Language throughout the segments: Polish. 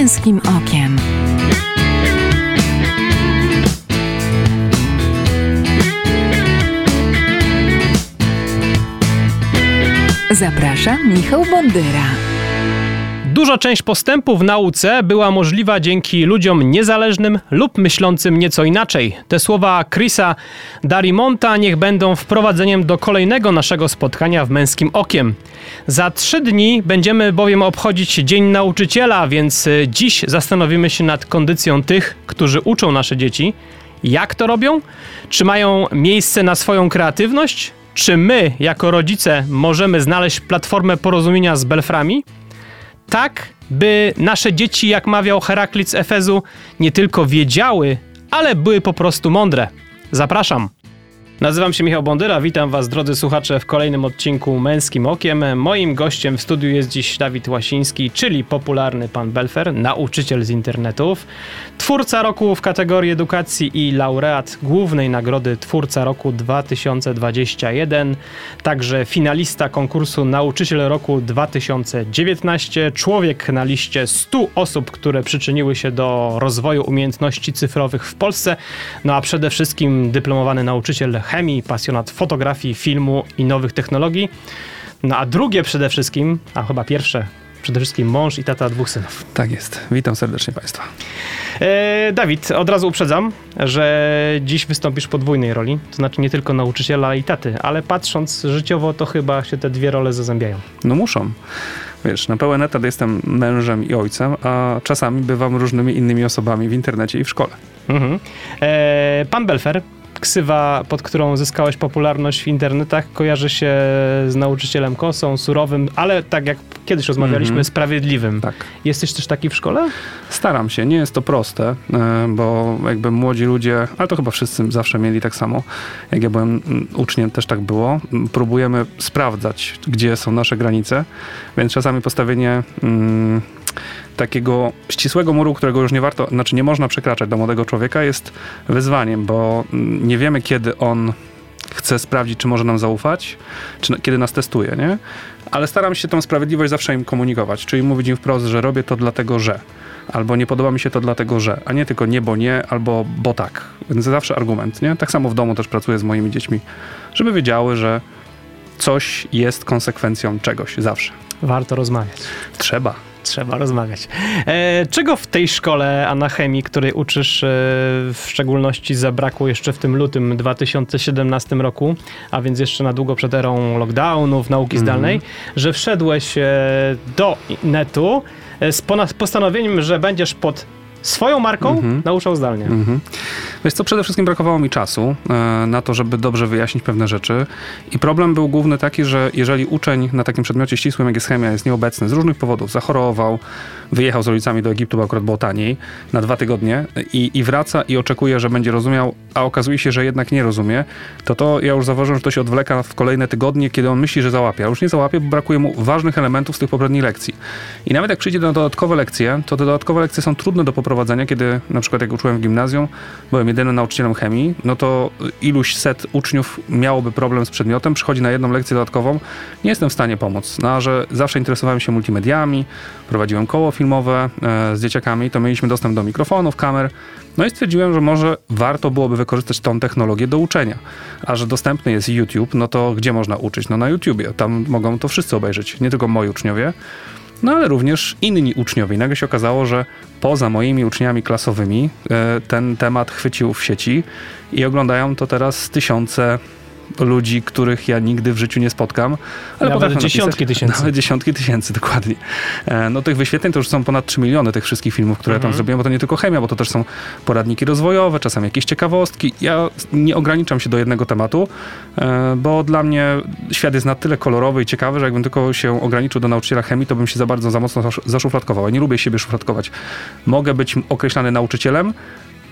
męskim okiem. Zapraszam Michał Bondyra. Duża część postępu w nauce była możliwa dzięki ludziom niezależnym lub myślącym nieco inaczej. Te słowa Chrisa Darimonta niech będą wprowadzeniem do kolejnego naszego spotkania w Męskim Okiem. Za trzy dni będziemy bowiem obchodzić Dzień Nauczyciela, więc y, dziś zastanowimy się nad kondycją tych, którzy uczą nasze dzieci. Jak to robią? Czy mają miejsce na swoją kreatywność? Czy my, jako rodzice, możemy znaleźć platformę porozumienia z belframi? Tak, by nasze dzieci, jak mawiał Heraklit z Efezu, nie tylko wiedziały, ale były po prostu mądre. Zapraszam. Nazywam się Michał Bondyra, witam Was drodzy słuchacze w kolejnym odcinku Męskim Okiem. Moim gościem w studiu jest dziś Dawid Łasiński, czyli popularny pan Belfer, nauczyciel z internetów, twórca roku w kategorii edukacji i laureat głównej nagrody Twórca Roku 2021, także finalista konkursu Nauczyciel Roku 2019, człowiek na liście 100 osób, które przyczyniły się do rozwoju umiejętności cyfrowych w Polsce, no a przede wszystkim dyplomowany nauczyciel chemii, pasjonat fotografii, filmu i nowych technologii. No a drugie przede wszystkim, a chyba pierwsze, przede wszystkim mąż i tata dwóch synów. Tak jest. Witam serdecznie Państwa. E, Dawid, od razu uprzedzam, że dziś wystąpisz w podwójnej roli, to znaczy nie tylko nauczyciela i taty, ale patrząc życiowo, to chyba się te dwie role zazębiają. No muszą. Wiesz, na pełen etat jestem mężem i ojcem, a czasami bywam różnymi innymi osobami w internecie i w szkole. Mhm. E, pan Belfer, ksywa, pod którą zyskałeś popularność w internetach, kojarzy się z nauczycielem kosą, surowym, ale tak jak kiedyś rozmawialiśmy, Mhm. sprawiedliwym. Tak. Jesteś też taki w szkole? Staram się, nie jest to proste, e, bo jakby młodzi ludzie, ale to chyba wszyscy zawsze mieli tak samo, jak ja byłem mm, uczniem, też tak było. Mm, Próbujemy sprawdzać, gdzie są nasze granice, więc czasami postawienie mm, takiego ścisłego muru, którego już nie warto, znaczy nie można przekraczać do młodego człowieka, jest wyzwaniem, bo mm, nie wiemy, kiedy on chce sprawdzić, czy może nam zaufać, czy na- kiedy nas testuje, nie? Ale staram się tą sprawiedliwość zawsze im komunikować, czyli mówić im wprost, że robię to dlatego, że. Albo nie podoba mi się to dlatego, że. A nie tylko nie, bo nie, albo bo tak. Więc zawsze argument, nie? Tak samo w domu też pracuję z moimi dziećmi, żeby wiedziały, że coś jest konsekwencją czegoś. Zawsze. Warto rozmawiać. Trzeba. Trzeba rozmawiać. E, czego w tej szkole anachemii, której uczysz e, w szczególności zabrakło jeszcze w tym lutym 2017 roku, a więc jeszcze na długo przed erą lockdownów, nauki Mhm. zdalnej, że wszedłeś e, do netu e, z postanowieniem, że będziesz pod swoją marką Mhm. nauczał zdalnie. Mhm. Wiesz co, przede wszystkim brakowało mi czasu e, na to, żeby dobrze wyjaśnić pewne rzeczy i problem był główny taki, że jeżeli uczeń na takim przedmiocie ścisłym, jak jest chemia, jest nieobecny z różnych powodów, zachorował, wyjechał z rodzicami do Egiptu, bo akurat było taniej, na dwa tygodnie i, i wraca i oczekuje, że będzie rozumiał, a okazuje się, że jednak nie rozumie, to to ja już zauważyłem, że to się odwleka w kolejne tygodnie, kiedy on myśli, że załapie, a już nie załapie, bo brakuje mu ważnych elementów z tych poprzednich lekcji. I nawet jak przyjdzie na dodatkowe lekcje, to te dodatkowe lekcje są trudne do poprowadzenia, kiedy na przykład jak uczyłem w gimnazjum, byłem jedynym nauczycielem chemii, no to iluś set uczniów miałoby problem z przedmiotem, przychodzi na jedną lekcję dodatkową, nie jestem w stanie pomóc. No, a że zawsze interesowałem się multimediami, prowadziłem koło filmowe e, z dzieciakami, to mieliśmy dostęp do mikrofonów, kamer, no i stwierdziłem, że może warto byłoby wykorzystać tą technologię do uczenia. A że dostępny jest YouTube, no to gdzie można uczyć? No na YouTubie. Tam mogą to wszyscy obejrzeć, nie tylko moi uczniowie, no ale również inni uczniowie. I nagle się okazało, że poza moimi uczniami klasowymi e, ten temat chwycił w sieci i oglądają to teraz tysiące ludzi, których ja nigdy w życiu nie spotkam. Ale Nawet dziesiątki napisać, tysięcy. Nawet dziesiątki tysięcy, dokładnie. E, No tych wyświetleń to już są ponad 3 miliony tych wszystkich filmów, które Mhm. tam zrobiłem, bo to nie tylko chemia, bo to też są poradniki rozwojowe, czasami jakieś ciekawostki. Ja nie ograniczam się do jednego tematu, e, bo dla mnie świat jest na tyle kolorowy i ciekawy, że jakbym tylko się ograniczył do nauczyciela chemii, to bym się za bardzo, za mocno zasz- zaszufladkował. Ja nie lubię siebie szufladkować. Mogę być określany nauczycielem,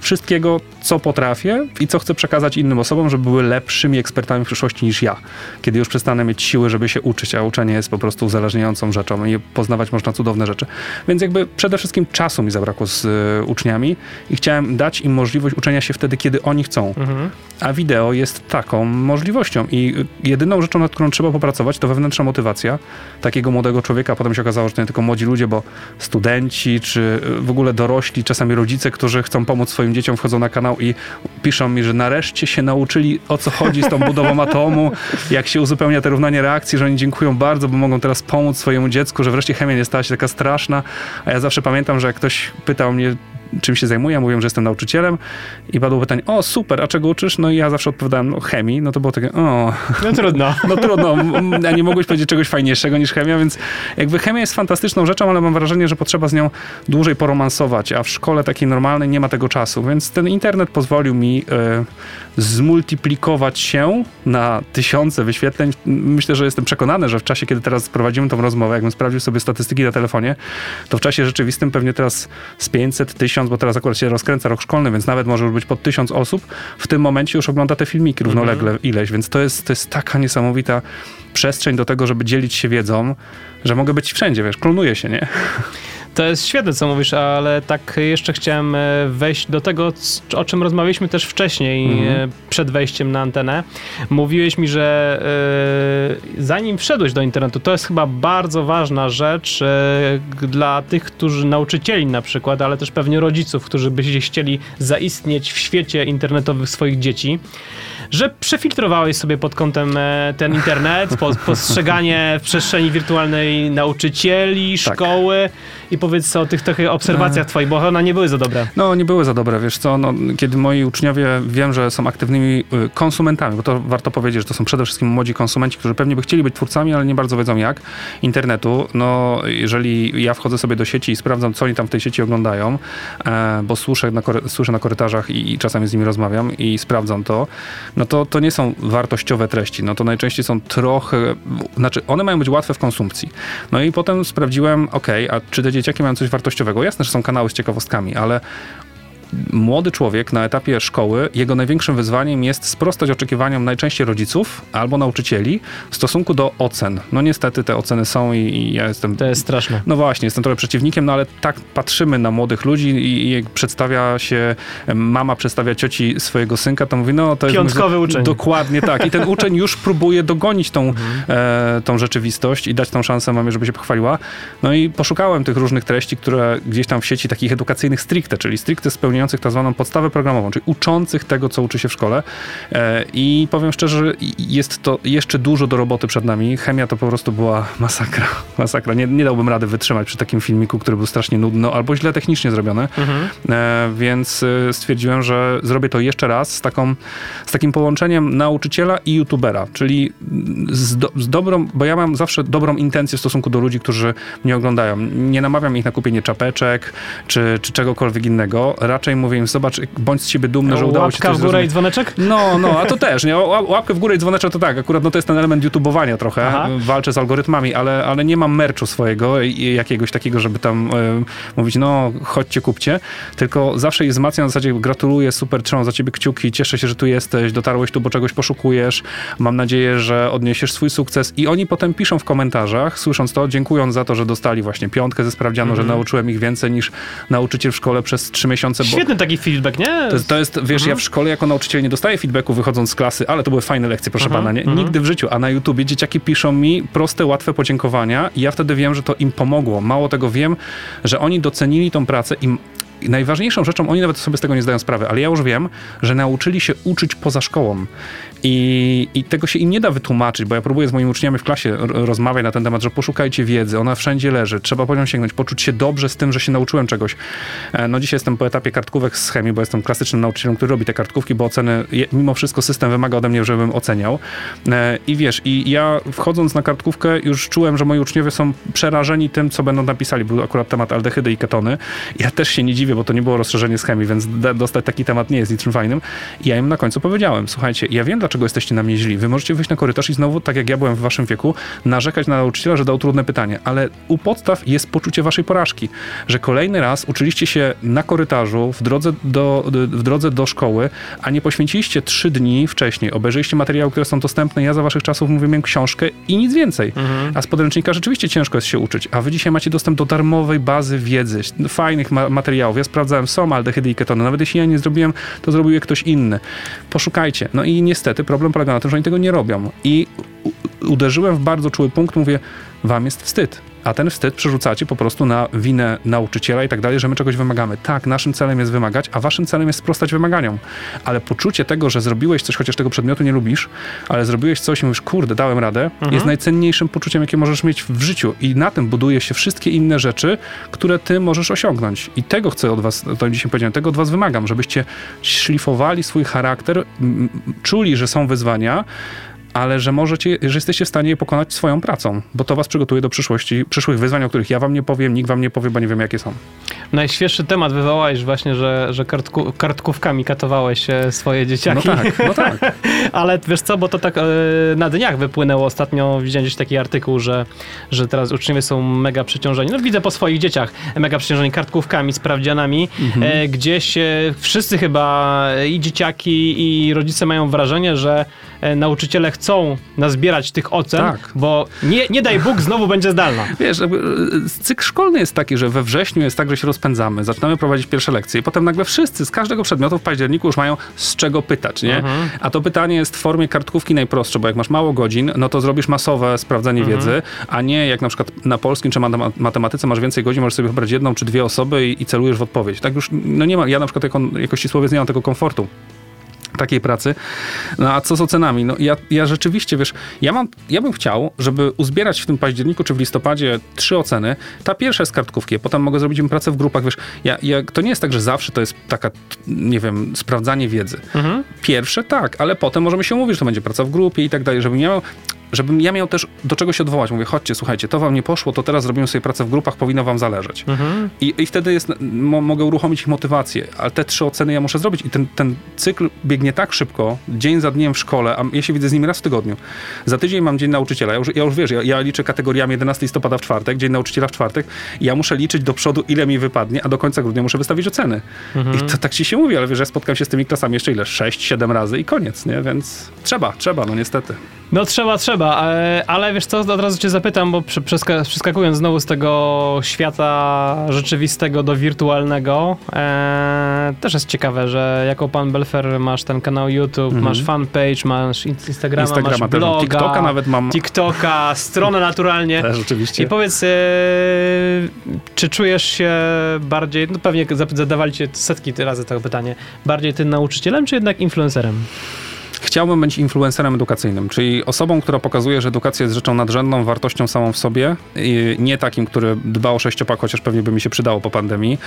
wszystkiego, co potrafię i co chcę przekazać innym osobom, żeby były lepszymi ekspertami w przyszłości niż ja. Kiedy już przestanę mieć siły, żeby się uczyć, a uczenie jest po prostu uzależniającą rzeczą i poznawać można cudowne rzeczy. Więc jakby przede wszystkim czasu mi zabrakło z y, uczniami i chciałem dać im możliwość uczenia się wtedy, kiedy oni chcą. Mhm. A wideo jest taką możliwością i y, jedyną rzeczą, nad którą trzeba popracować, to wewnętrzna motywacja takiego młodego człowieka. Potem się okazało, że to nie tylko młodzi ludzie, bo studenci, czy y, w ogóle dorośli, czasami rodzice, którzy chcą pomóc swoim dzieciom, wchodzą na kanał i piszą mi, że nareszcie się nauczyli o co chodzi z tą budową atomu, jak się uzupełnia te równanie reakcji, że oni dziękują bardzo, bo mogą teraz pomóc swojemu dziecku, że wreszcie chemia nie stała się taka straszna. A ja zawsze pamiętam, że jak ktoś pytał mnie, czym się zajmuję, mówiłem, że jestem nauczycielem i padło pytanie, o super, a czego uczysz? No i ja zawsze odpowiadałem, no chemii, no to było takie, o, No trudno. no trudno, a nie mogłeś powiedzieć czegoś fajniejszego niż chemia, więc jakby chemia jest fantastyczną rzeczą, ale mam wrażenie, że potrzeba z nią dłużej poromansować, a w szkole takiej normalnej nie ma tego czasu, więc ten internet pozwolił mi e, zmultiplikować się na tysiące wyświetleń. Myślę, że jestem przekonany, że w czasie, kiedy teraz prowadzimy tą rozmowę, jakbym sprawdził sobie statystyki na telefonie, to w czasie rzeczywistym pewnie teraz z 500, 1000, bo teraz akurat się rozkręca rok szkolny, więc nawet może już być pod 1000 osób, w tym momencie już ogląda te filmiki równolegle ileś, więc to jest, to jest taka niesamowita przestrzeń do tego, żeby dzielić się wiedzą, że mogę być wszędzie, wiesz, klonuję się, nie? To jest świetne, co mówisz, ale tak jeszcze chciałem e, wejść do tego, o czym rozmawialiśmy też wcześniej, Mhm. e, przed wejściem na antenę. Mówiłeś mi, że e, zanim wszedłeś do internetu, to jest chyba bardzo ważna rzecz g- dla tych, którzy, nauczycieli na przykład, ale też pewnie rodziców, którzy by chcieli zaistnieć w świecie internetowych swoich dzieci, że przefiltrowałeś sobie pod kątem e, ten internet, po, postrzeganie w przestrzeni wirtualnej nauczycieli, Tak. szkoły i powiedz o tych takich obserwacjach twoich, bo one nie były za dobre. No, nie były za dobre, wiesz co, no, kiedy moi uczniowie wiem, że są aktywnymi y, konsumentami, bo to warto powiedzieć, że to są przede wszystkim młodzi konsumenci, którzy pewnie by chcieli być twórcami, ale nie bardzo wiedzą jak, internetu, no jeżeli ja wchodzę sobie do sieci i sprawdzam, co oni tam w tej sieci oglądają, e, bo słyszę na, słyszę na korytarzach i, i czasami z nimi rozmawiam i sprawdzam to, no to, to nie są wartościowe treści, no to najczęściej są trochę, znaczy one mają być łatwe w konsumpcji. No i potem sprawdziłem, ok, a czy te dzieciaki mają coś wartościowego? Jasne, że są kanały z ciekawostkami, ale młody człowiek na etapie szkoły, jego największym wyzwaniem jest sprostać oczekiwaniom najczęściej rodziców albo nauczycieli w stosunku do ocen. No niestety te oceny są i, i ja jestem... To jest straszne. No właśnie, jestem trochę przeciwnikiem, no ale tak patrzymy na młodych ludzi i, i przedstawia się, mama przedstawia cioci swojego synka, to mówi, no to jest... Piątkowy uczeń. Dokładnie tak. I ten uczeń już próbuje dogonić tą, e, tą rzeczywistość i dać tą szansę mamie, żeby się pochwaliła. No i poszukałem tych różnych treści, które gdzieś tam w sieci takich edukacyjnych stricte, czyli stricte spełniających tak zwaną podstawę programową, czyli uczących tego, co uczy się w szkole. E, I powiem szczerze, że jest to jeszcze dużo do roboty przed nami. Chemia to po prostu była masakra. Masakra. Nie, nie dałbym rady wytrzymać przy takim filmiku, który był strasznie nudny no, albo źle technicznie zrobiony. E, więc e, stwierdziłem, że zrobię to jeszcze raz z, taką, z takim połączeniem nauczyciela i youtubera, czyli z, do, z dobrą, bo ja mam zawsze dobrą intencję w stosunku do ludzi, którzy mnie oglądają. Nie namawiam ich na kupienie czapeczek czy, czy czegokolwiek innego. Raczej mówię im, zobacz, bądź z siebie dumny, że udało się Łapka coś w górę i dzwoneczek? No, no, a to też, nie? Ła- Łapkę w górę i dzwoneczek to tak, akurat no to jest ten element YouTubeowania trochę, Aha. walczę z algorytmami, ale, ale nie mam merchu swojego i jakiegoś takiego, żeby tam e, mówić, no chodźcie, kupcie, tylko zawsze ich wzmacniam w zasadzie gratuluję, super, trzymam za ciebie kciuki, cieszę się, że tu jesteś, dotarłeś tu, bo czegoś poszukujesz, mam nadzieję, że odniesiesz swój sukces i oni potem piszą w komentarzach, słysząc to, dziękując za to, że dostali właśnie piątkę ze sprawdzianu, że nauczyłem ich więcej niż nauczyciel w szkole przez trzy miesiące, bo... Świetny taki feedback, nie? To jest, to jest, wiesz, ja w szkole jako nauczyciel nie dostaję feedbacku wychodząc z klasy, ale to były fajne lekcje, proszę pana, nie? Nigdy w życiu. A na YouTubie dzieciaki piszą mi proste, łatwe podziękowania i ja wtedy wiem, że to im pomogło. Mało tego wiem, że oni docenili tą pracę i najważniejszą rzeczą, oni nawet sobie z tego nie zdają sprawy, ale ja już wiem, że nauczyli się uczyć poza szkołą. I, I tego się im nie da wytłumaczyć, bo ja próbuję z moimi uczniami w klasie rozmawiać na ten temat, że poszukajcie wiedzy, ona wszędzie leży, trzeba po nią sięgnąć, poczuć się dobrze z tym, że się nauczyłem czegoś. E, No dzisiaj jestem po etapie kartkówek z chemii, bo jestem klasycznym nauczycielem, który robi te kartkówki, bo oceny, mimo wszystko system wymaga ode mnie, żebym oceniał. E, I wiesz, i ja wchodząc na kartkówkę już czułem, że moi uczniowie są przerażeni tym, co będą napisali. Był akurat temat aldehydy i ketony. Ja też się nie dziwię, bo to nie było rozszerzenie z chemii, więc dostać taki temat nie jest niczym fajnym. I ja im na końcu powiedziałem, słuchajcie, ja wiem, dlaczego jesteście na mnie źli. Wy możecie wyjść na korytarz i znowu, tak jak ja byłem w waszym wieku, narzekać na nauczyciela, że dał trudne pytanie, ale u podstaw jest poczucie waszej porażki, że kolejny raz uczyliście się na korytarzu, w drodze do, w drodze do szkoły, a nie poświęciliście trzy dni wcześniej, obejrzeliście materiały, które są dostępne, ja za waszych czasów mówię, miałem książkę i nic więcej. A z podręcznika rzeczywiście ciężko jest się uczyć, a wy dzisiaj macie dostęp do darmowej bazy wiedzy, fajnych ma materiałów. Ja sprawdzałem, są aldehydy i ketony. Nawet jeśli ja nie zrobiłem, to zrobił je ktoś inny. Poszukajcie. No i niestety problem polega na tym, że oni tego nie robią. I uderzyłem w bardzo czuły punkt, mówię, wam jest wstyd. A ten wstyd przerzucacie po prostu na winę nauczyciela i tak dalej, że my czegoś wymagamy. Tak, naszym celem jest wymagać, a waszym celem jest sprostać wymaganiom. Ale poczucie tego, że zrobiłeś coś, chociaż tego przedmiotu nie lubisz, ale zrobiłeś coś i mówisz, kurde, dałem radę, jest najcenniejszym poczuciem, jakie możesz mieć w życiu. I na tym buduje się wszystkie inne rzeczy, które ty możesz osiągnąć. I tego chcę od was, to dzisiaj powiedziałem, tego od was wymagam, żebyście szlifowali swój charakter, czuli, że są wyzwania, ale że możecie, że jesteście w stanie je pokonać swoją pracą, bo to was przygotuje do przyszłości, przyszłych wyzwań, o których ja wam nie powiem, nikt wam nie powie, bo nie wiem, jakie są. Najświeższy temat wywołałeś właśnie, że, że kartku, kartkówkami katowałeś e, swoje dzieciaki. No tak, no tak. Ale wiesz co, bo to tak e, na dniach wypłynęło ostatnio, widziałem gdzieś taki artykuł, że, że teraz uczniowie są mega przeciążeni. No widzę po swoich dzieciach, mega przeciążeni kartkówkami, sprawdzianami. E, gdzieś wszyscy chyba, i dzieciaki, i rodzice mają wrażenie, że nauczyciele chcą nazbierać tych ocen, Tak. bo nie, nie daj Bóg, znowu będzie zdalna. Wiesz, e, cykl szkolny jest taki, że we wrześniu jest tak, że się rozpędzamy, zaczynamy prowadzić pierwsze lekcje i potem nagle wszyscy z każdego przedmiotu w październiku już mają z czego pytać, nie? A to pytanie jest w formie kartkówki najprostsze, bo jak masz mało godzin, no to zrobisz masowe sprawdzanie wiedzy, a nie jak na przykład na polskim czy matema- matematyce masz więcej godzin, możesz sobie wybrać jedną czy dwie osoby i, i celujesz w odpowiedź. Tak już, no nie ma, ja na przykład jako, jako ścisłowiec nie mam tego komfortu takiej pracy. No a co z ocenami? No ja, ja rzeczywiście, wiesz, ja, mam, ja bym chciał, żeby uzbierać w tym październiku czy w listopadzie trzy oceny. Ta pierwsza jest kartkówki, potem mogę zrobić im pracę w grupach, wiesz. Ja, ja, to nie jest tak, że zawsze to jest taka, nie wiem, sprawdzanie wiedzy. Pierwsze tak, ale potem możemy się umówić, że to będzie praca w grupie i tak dalej, żebym ja miał żebym ja miał też do czego się odwołać. Mówię, chodźcie, słuchajcie, to wam nie poszło, to teraz zrobimy sobie pracę w grupach, powinno wam zależeć. I, I wtedy jest, mo, mogę uruchomić ich motywację, ale te trzy oceny ja muszę zrobić i ten, ten cykl biegnie tak szybko, dzień za dniem w szkole, a ja się widzę z nimi raz w tygodniu. Za tydzień mam dzień nauczyciela. Ja już, ja już wiesz, ja, ja liczę kategoriami 11 listopada w czwartek, dzień nauczyciela w czwartek ja muszę liczyć do przodu, ile mi wypadnie, a do końca grudnia muszę wystawić oceny. I to tak ci się mówi, ale wiesz, ja spotkam się z tymi klasami jeszcze ile? 6-7 razy i koniec, nie? Więc trzeba, trzeba, no niestety. No trzeba, trzeba, e, ale wiesz co, od razu cię zapytam, bo przeskakując znowu z tego świata rzeczywistego do wirtualnego, e, też jest ciekawe, że jako pan Belfer masz ten kanał YouTube, masz fanpage, masz in- Instagrama, Mhm. Instagrama masz bloga, TikToka nawet mam. TikToka, stronę naturalnie. Też oczywiście. I powiedz, e, czy czujesz się bardziej, no pewnie zadawali cię setki razy to pytanie, bardziej tym nauczycielem, czy jednak influencerem? Chciałbym być influencerem edukacyjnym, czyli osobą, która pokazuje, że edukacja jest rzeczą nadrzędną, wartością samą w sobie, i nie takim, który dba o sześciopak, chociaż pewnie by mi się przydało po pandemii,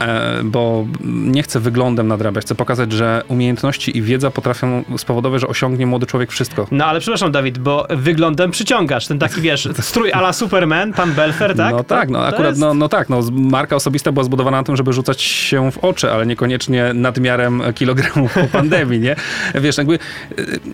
e, bo nie chcę wyglądem nadrabiać, chcę pokazać, że umiejętności i wiedza potrafią spowodować, że osiągnie młody człowiek wszystko. No ale przepraszam, Dawid, bo wyglądem przyciągasz ten taki, wiesz, strój ala Superman, pan Belfer, tak? No tak, no To akurat, jest- no, no tak, no marka osobista była zbudowana na tym, żeby rzucać się w oczy, ale niekoniecznie nadmiarem kilogramów po pandemii, nie? Wiesz, jakby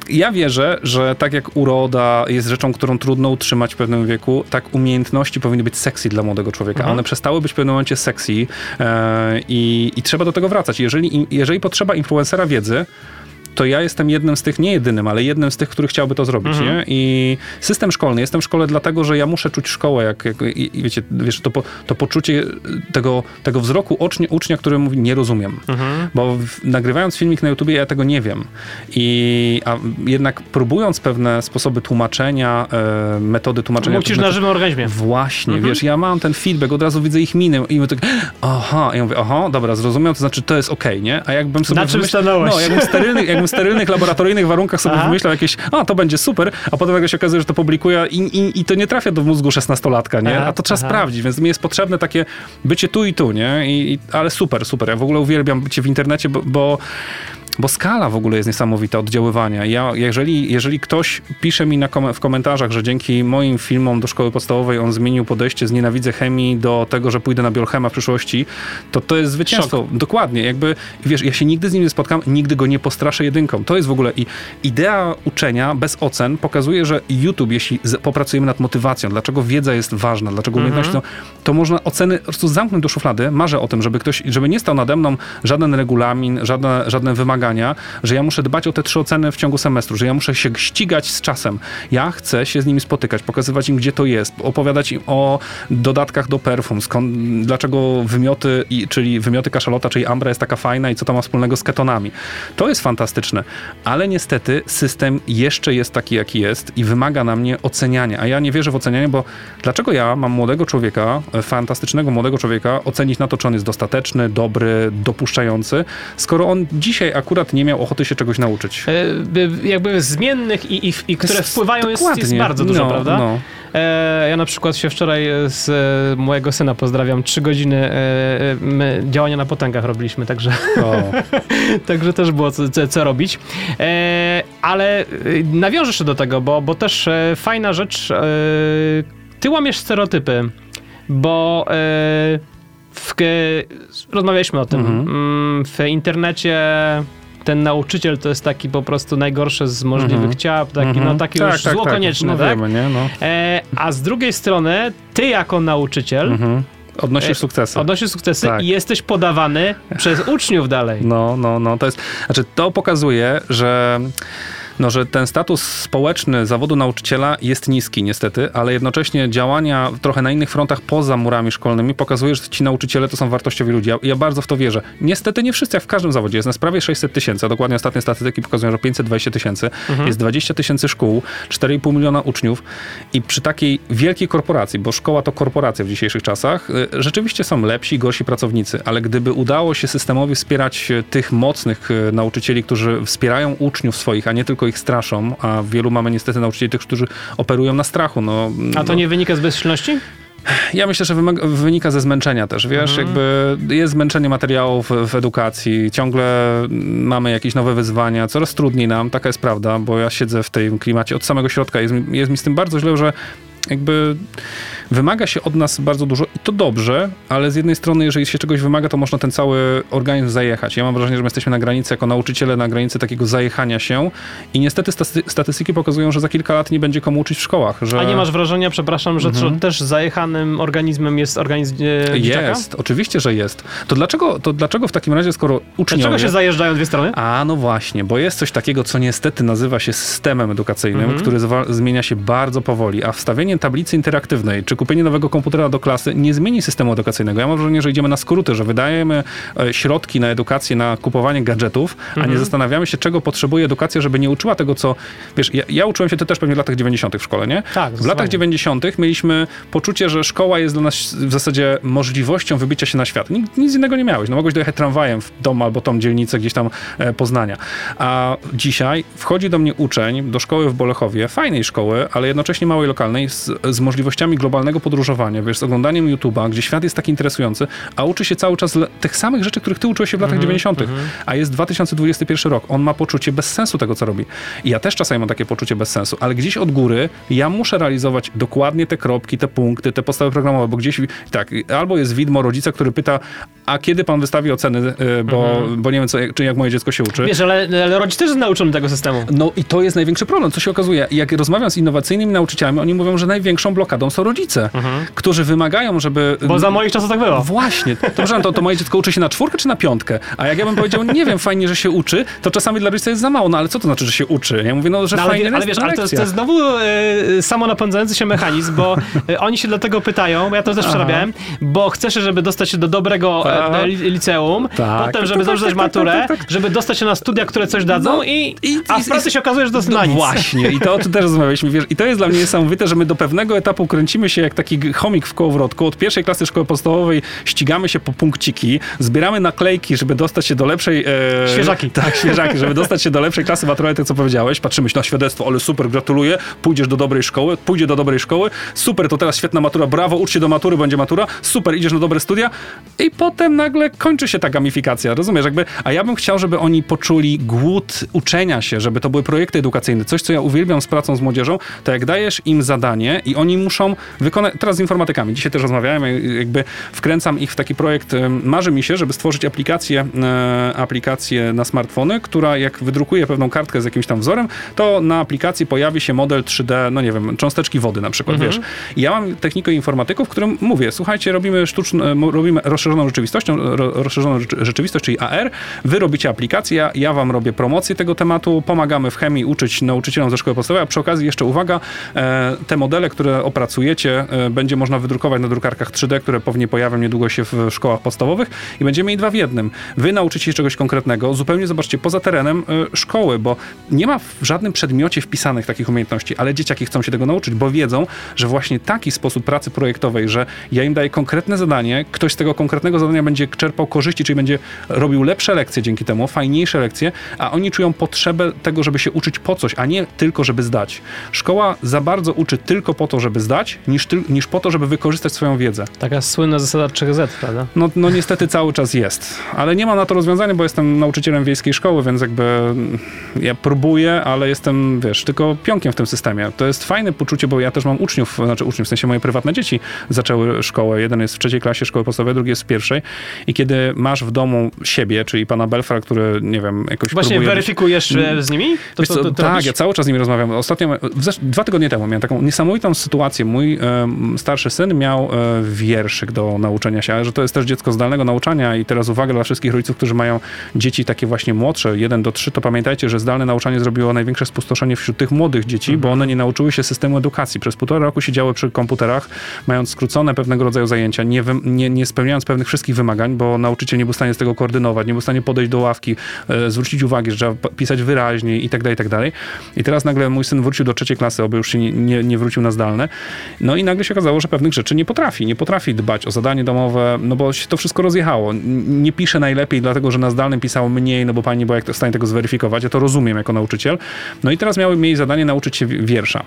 ja wierzę, że tak jak uroda jest rzeczą, którą trudno utrzymać w pewnym wieku, tak umiejętności powinny być sexy dla młodego człowieka. Mhm. One przestały być w pewnym momencie sexy e, i, i trzeba do tego wracać. Jeżeli, jeżeli potrzeba influencera wiedzy, to ja jestem jednym z tych, nie jedynym, ale jednym z tych, który chciałby to zrobić, Mhm. nie? I system szkolny, jestem w szkole dlatego, że ja muszę czuć szkołę, jak, jak i, i wiecie, wiesz, to, po, to poczucie tego, tego wzroku ucznia, ucznia, który mówi, nie rozumiem. Mhm. Bo w, nagrywając filmik na YouTubie, ja tego nie wiem. I a jednak próbując pewne sposoby tłumaczenia, e, metody tłumaczenia... Musisz na żywym organizmie. Właśnie, Mhm. wiesz, ja mam ten feedback, od razu widzę ich minę i mówię tak, aha, i ja mówię, aha, dobra, zrozumiałem, to znaczy to jest okej, nie? A jakbym sobie Na czym wymyśl- stanąłeś? No, jakbym w sterylnych, jakbym w sterylnych, laboratoryjnych warunkach sobie Aha. wymyślał jakieś, a to będzie super, a potem nagle się okazuje, że to publikuję i, i, i to nie trafia do mózgu szesnastolatka, nie? A to trzeba aha. sprawdzić, więc mi jest potrzebne takie bycie tu i tu, nie? I, ale super, super, ja w ogóle uwielbiam bycie w internecie, bo, bo bo skala w ogóle jest niesamowita oddziaływania. Ja, jeżeli, jeżeli ktoś pisze mi kom w komentarzach, że dzięki moim filmom do szkoły podstawowej on zmienił podejście z nienawidzę chemii do tego, że pójdę na biolchema w przyszłości, to to jest zwycięstwo. Szok. Dokładnie. Jakby, wiesz, ja się nigdy z nim nie spotkam, nigdy go nie postraszę jedynką. To jest w ogóle i idea uczenia bez ocen pokazuje, że YouTube, jeśli popracujemy nad motywacją, dlaczego wiedza jest ważna, dlaczego mhm. to można oceny po prostu zamknąć do szuflady. Marzę o tym, żeby ktoś, żeby nie stał nade mną żaden regulamin, żadne, żadne wymagania, że ja muszę dbać o te trzy oceny w ciągu semestru, że ja muszę się ścigać z czasem. Ja chcę się z nimi spotykać, pokazywać im, gdzie to jest, opowiadać im o dodatkach do perfum, skąd, dlaczego wymioty, czyli wymioty kaszalota, czyli ambra jest taka fajna i co to ma wspólnego z ketonami. To jest fantastyczne, ale niestety system jeszcze jest taki, jaki jest i wymaga na mnie oceniania, a ja nie wierzę w ocenianie, bo dlaczego ja mam młodego człowieka, fantastycznego młodego człowieka, ocenić na to, czy on jest dostateczny, dobry, dopuszczający, skoro on dzisiaj akurat nie miał ochoty się czegoś nauczyć. E, jakby zmiennych i, i, i które wpływają jest, jest, bardzo dużo, no, prawda? No. E, ja na przykład się wczoraj z e, mojego syna pozdrawiam, trzy godziny e, my działania na potęgach robiliśmy, także, także też było co, co robić. Ale nawiążę jeszcze do tego, bo, bo też fajna rzecz, ty łamiesz stereotypy, bo w, rozmawialiśmy o tym. Mhm. Mm, w internecie ten nauczyciel to jest taki po prostu najgorszy z możliwych mm ciał, taki, no, taki tak, już tak, zło tak. konieczne, no, tak? Wiemy, nie? No. E, a z drugiej strony, ty jako nauczyciel -hmm. Odnosisz e, sukcesy. Odnosisz sukcesy tak. i jesteś podawany przez uczniów dalej. No, no, no. To jest, znaczy to pokazuje, że no, że ten status społeczny zawodu nauczyciela jest niski niestety, ale jednocześnie działania trochę na innych frontach poza murami szkolnymi pokazuje, że ci nauczyciele to są wartościowi ludzie. Ja, ja bardzo w to wierzę. Niestety nie wszyscy, jak w każdym zawodzie. Jest nas prawie 600 tysięcy, a dokładnie ostatnie statystyki pokazują, że 520 tysięcy. Mhm. Jest 20 tysięcy szkół, 4,5 miliona uczniów i przy takiej wielkiej korporacji, bo szkoła to korporacja w dzisiejszych czasach, y, rzeczywiście są lepsi, gorsi pracownicy, ale gdyby udało się systemowi wspierać y, tych mocnych y, nauczycieli, którzy wspierają uczniów swoich, a nie tylko ich straszą, a wielu mamy niestety nauczycieli tych, którzy operują na strachu. No, a to no. nie wynika z bezsilności? Ja myślę, że wynika ze zmęczenia też, wiesz, mhm. jakby jest zmęczenie materiałów w edukacji, ciągle mamy jakieś nowe wyzwania, coraz trudniej nam, taka jest prawda, bo ja siedzę w tym klimacie od samego środka, jest, jest mi z tym bardzo źle, że jakby wymaga się od nas bardzo dużo i to dobrze, ale z jednej strony, jeżeli się czegoś wymaga, to można ten cały organizm zajechać. Ja mam wrażenie, że my jesteśmy na granicy, jako nauczyciele, na granicy takiego zajechania się i niestety statystyki pokazują, że za kilka lat nie będzie komu uczyć w szkołach. Że... A nie masz wrażenia, przepraszam, że mhm. też zajechanym organizmem jest organizm e, Jest, oczywiście, że jest. To dlaczego, to dlaczego w takim razie, skoro uczniowie... Dlaczego się zajeżdżają dwie strony? A, no właśnie, bo jest coś takiego, co niestety nazywa się systemem edukacyjnym, mhm. który zmienia się bardzo powoli, a wstawienie tablicy interaktywnej, czy kupienie nowego komputera do klasy nie zmieni systemu edukacyjnego. Ja mam wrażenie, że idziemy na skróty, że wydajemy e, środki na edukację, na kupowanie gadżetów, mhm. a nie mhm. zastanawiamy się, czego potrzebuje edukacja, żeby nie uczyła tego, co... Wiesz, ja, ja uczyłem się to też pewnie w latach 90. w szkole, nie? Tak. W latach 90. mieliśmy poczucie, że szkoła jest dla nas w zasadzie możliwością wybicia się na świat. Nic, nic innego nie miałeś. No mogłeś dojechać tramwajem w dom albo tą dzielnicę gdzieś tam e, Poznania. A dzisiaj wchodzi do mnie uczeń do szkoły w Bolechowie, fajnej szkoły, ale jednocześnie małej lokalnej, z, z możliwościami globalnego podróżowania, wiesz, z oglądaniem YouTube'a, gdzie świat jest taki interesujący, a uczy się cały czas tych samych rzeczy, których ty uczyłeś się w latach mm -hmm, 90., mm -hmm. a jest 2021 rok. On ma poczucie bez sensu tego, co robi. I ja też czasami mam takie poczucie bez sensu, ale gdzieś od góry ja muszę realizować dokładnie te kropki, te punkty, te podstawy programowe, bo gdzieś tak, albo jest widmo rodzica, który pyta, a kiedy pan wystawi oceny, y, bo, -hmm. bo nie wiem, co, czy jak moje dziecko się uczy. Wiesz, ale, ale rodzice też nauczony tego systemu. No i to jest największy problem, co się okazuje. Jak rozmawiam z innowacyjnymi nauczycielami, oni mówią, że największą blokadą są rodzice, mhm. którzy wymagają, żeby... Bo za moich czasów tak było. Właśnie. Dobrze, to, to moje dziecko uczy się na czwórkę czy na piątkę? A jak ja bym powiedział, nie wiem, fajnie, że się uczy, to czasami dla rodzica jest za mało. No ale co to znaczy, że się uczy? Ja mówię, no, że no, fajnie Ale, ale wiesz, ale to jest, to jest znowu y, samonapędzający się mechanizm, bo y, oni się dlatego pytają, bo ja to też przerabiałem, bo chcesz, żeby dostać się do dobrego e, liceum, tak, potem, żeby tak, zdać tak, maturę, tak, tak, żeby dostać się na studia, które coś dadzą no, i, i, a w pracy się okazuje, że to jest no, na nic. Właśnie. I to o tym też rozmawialiśmy. Wiesz, I to jest dla mnie niesamowite, że my do pewnego etapu kręcimy się jak taki chomik w kołowrotku. Od pierwszej klasy szkoły podstawowej ścigamy się po punkciki, zbieramy naklejki, żeby dostać się do lepszej... E, świeżaki. Tak, świeżaki, żeby dostać się do lepszej klasy maturalnej, tak co powiedziałeś. Patrzymy się na świadectwo, ale super, gratuluję, pójdziesz do dobrej szkoły, pójdzie do dobrej szkoły, super, to teraz świetna matura, brawo, ucz się do matury, będzie matura, super, idziesz na dobre studia i potem potem nagle kończy się ta gamifikacja, rozumiesz? Jakby, a ja bym chciał, żeby oni poczuli głód uczenia się, żeby to były projekty edukacyjne. Coś, co ja uwielbiam z pracą z młodzieżą, to jak dajesz im zadanie i oni muszą wykonać, teraz z informatykami, dzisiaj też rozmawiałem, jakby wkręcam ich w taki projekt, marzy mi się, żeby stworzyć aplikację, e, aplikację na smartfony, która jak wydrukuje pewną kartkę z jakimś tam wzorem, to na aplikacji pojawi się model 3D, no nie wiem, cząsteczki wody na przykład, mhm. wiesz. I ja mam technikę informatyków, w którym mówię, słuchajcie, robimy sztuczną, robimy rozszerzoną rzeczywistością, rozszerzoną rzeczywistość, czyli AR, wy robicie aplikację, ja wam robię promocję tego tematu, pomagamy w chemii uczyć nauczycielom ze szkoły podstawowej, a przy okazji jeszcze uwaga, e, te modele, które opracujecie, e, będzie można wydrukować na drukarkach 3D, które pewnie pojawią niedługo się w szkołach podstawowych i będziemy mieli dwa w jednym. Wy nauczycie się czegoś konkretnego, zupełnie zobaczcie, poza terenem e, szkoły, bo nie ma w żadnym przedmiocie wpisanych takich umiejętności, ale dzieciaki chcą się tego nauczyć, bo wiedzą, że właśnie taki sposób pracy projektowej, że ja im daję konkretne zadanie, ktoś z tego konkretnego zadania będzie czerpał korzyści, czyli będzie robił lepsze lekcje dzięki temu, fajniejsze lekcje, a oni czują potrzebę tego, żeby się uczyć po coś, a nie tylko, żeby zdać. Szkoła za bardzo uczy tylko po to, żeby zdać, niż, niż po to, żeby wykorzystać swoją wiedzę. Taka słynna zasada 3Z, prawda? No, no niestety cały czas jest. Ale nie ma na to rozwiązania, bo jestem nauczycielem wiejskiej szkoły, więc jakby ja próbuję, ale jestem, wiesz, tylko pionkiem w tym systemie. To jest fajne poczucie, bo ja też mam uczniów, znaczy uczniów, w sensie moje prywatne dzieci zaczęły szkołę. Jeden jest w trzeciej klasie szkoły podstawowej, drugi jest w pierwszej. I kiedy masz w domu siebie, czyli pana Belfra, który, nie wiem, jakoś Właśnie próbuje... weryfikujesz e, z nimi? To, to, to, tak, robisz? ja cały czas z nimi rozmawiam. Ostatnio, dwa tygodnie temu miałem taką niesamowitą sytuację. Mój starszy syn miał e, wierszyk do nauczenia się, ale że to jest też dziecko zdalnego nauczania i teraz uwaga dla wszystkich rodziców, którzy mają dzieci takie właśnie młodsze, 1 do 3, to pamiętajcie, że zdalne nauczanie zrobiło największe spustoszenie wśród tych młodych dzieci, mhm. bo one nie nauczyły się systemu edukacji. Przez półtora roku siedziały przy komputerach, mając skrócone pewnego rodzaju zajęcia, nie, nie, nie spełniając pewnych wszystkich wymagań, bo nauczyciel nie był w stanie z tego koordynować, nie był w stanie podejść do ławki, e, zwrócić uwagi, że trzeba pisać wyraźniej i tak dalej, i tak dalej. I teraz nagle mój syn wrócił do trzeciej klasy, oby już się nie, nie, nie wrócił na zdalne. No i nagle się okazało, że pewnych rzeczy nie potrafi. Nie potrafi dbać o zadanie domowe, no bo się to wszystko rozjechało. Nie pisze najlepiej, dlatego że na zdalnym pisał mniej, no bo pani była jak to w stanie tego zweryfikować. Ja to rozumiem jako nauczyciel. No i teraz miały mieli zadanie nauczyć się wiersza.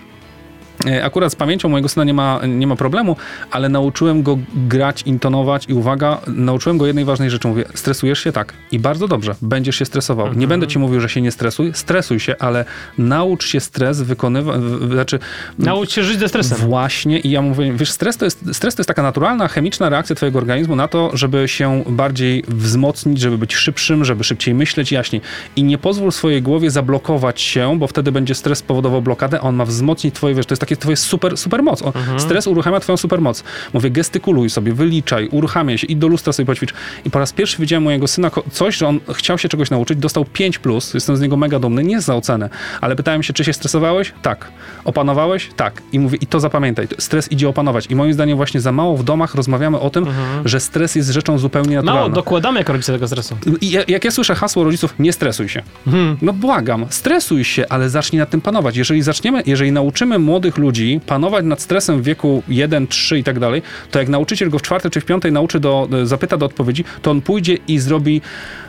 E, akurat z pamięcią mojego syna nie ma, nie ma problemu, ale nauczyłem go grać, intonować i uwaga, nauczyłem go jednej ważnej rzeczy. Mówię, stresujesz się? Tak. I bardzo dobrze, będziesz się stresował. Mhm. Nie będę ci mówił, że się nie stresuj, stresuj się, ale naucz się stres wykonywać, znaczy... Naucz się żyć ze stresem. Właśnie i ja mówię, wiesz, stres to, jest, stres to jest taka naturalna, chemiczna reakcja twojego organizmu na to, żeby się bardziej wzmocnić, żeby być szybszym, żeby szybciej myśleć, jaśniej. I nie pozwól swojej głowie zablokować się, bo wtedy będzie stres powodował blokadę, a on ma wzmocnić twoje, wiesz, to jest takie twoje super, super moc. mhm. Stres uruchamia twoją super moc. Mówię, gestykuluj sobie, wyliczaj, uruchamiaj się i do lustra sobie poćwicz. I po raz pierwszy widziałem mojego syna coś, że on chciał się czegoś nauczyć, dostał 5+, plus, jestem z niego mega dumny, nie za ocenę, ale pytałem się, czy się stresowałeś? Tak. Opanowałeś? Tak. I mówię, i to zapamiętaj, stres idzie opanować. I moim zdaniem właśnie za mało w domach rozmawiamy o tym, mhm. że stres jest rzeczą zupełnie naturalną. Mało dokładamy jako rodzice tego stresu. I jak ja słyszę hasło rodziców, nie stresuj się. Mhm. No błagam, stresuj się, ale zacznij nad tym panować. Jeżeli zaczniemy, jeżeli nauczymy młodych ludzi panować nad stresem w wieku 1, 3 i tak dalej, to jak nauczyciel go w czwartej czy w piątej nauczy do, zapyta do odpowiedzi, to on pójdzie i zrobi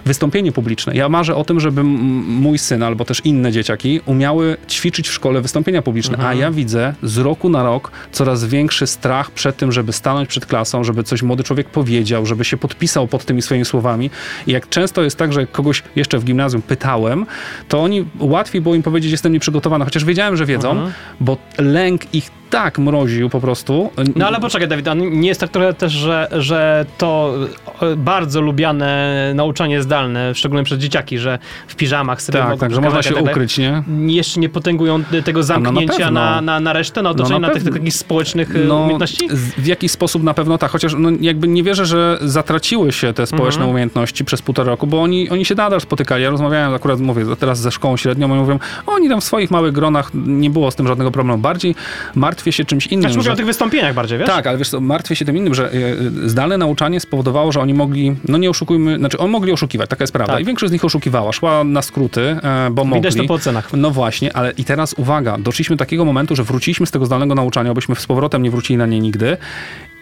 wystąpienie publiczne. Ja marzę o tym, żeby mój syn albo też inne dzieciaki umiały ćwiczyć w szkole wystąpienia publiczne, mhm. a ja widzę z roku na rok coraz większy strach przed tym, żeby stanąć przed klasą, żeby coś młody człowiek powiedział, żeby się podpisał pod tymi swoimi słowami. I jak często jest tak, że kogoś jeszcze w gimnazjum pytałem, to oni łatwiej było im powiedzieć, jestem nieprzygotowany, chociaż wiedziałem, że wiedzą, mhm. bo lęk ich tak mroził po prostu. No ale poczekaj, Dawid, nie jest tak trochę też, że, że to e, bardzo lubiane nauczanie zdalne, szczególnie przez dzieciaki, że w piżamach sobie tak, tak, że można się tak ukryć, nie? Jeszcze nie potęgują tego zamknięcia no na, na, na, na, resztę, na otoczenie, no, na, na tych takich społecznych e, no, umiejętności? W jakiś sposób na pewno tak, chociaż no, jakby nie wierzę, że zatraciły się te społeczne mhm. umiejętności przez półtora roku, bo oni, oni się nadal spotykali. Ja rozmawiałem akurat, mówię, teraz ze szkołą średnią, oni mówią, oni tam w swoich małych gronach, nie było z tym żadnego problemu. Bardziej martwię się czymś innym. Znaczy mówię o tych wystąpieniach bardziej, wiesz? Tak, ale wiesz co, martwię się tym innym, że e, zdalne nauczanie spowodowało, że oni mogli, no nie oszukujmy, znaczy oni mogli oszukiwać, taka jest prawda. Tak. I większość z nich oszukiwała, szła na skróty, e, bo mogli. Widać to po ocenach. No właśnie, ale i teraz uwaga, doszliśmy do takiego momentu, że wróciliśmy z tego zdalnego nauczania, byśmy z powrotem nie wrócili na nie nigdy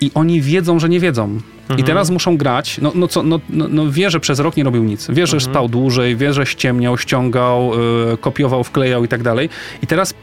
i oni wiedzą, że nie wiedzą. Mhm. I teraz muszą grać. No, no co, no, no, no, wie, że przez rok nie robił nic. Wie, że mhm. spał dłużej, wie, że ściemniał, ściągał, yy, kopiował, wklejał i tak dalej. I teraz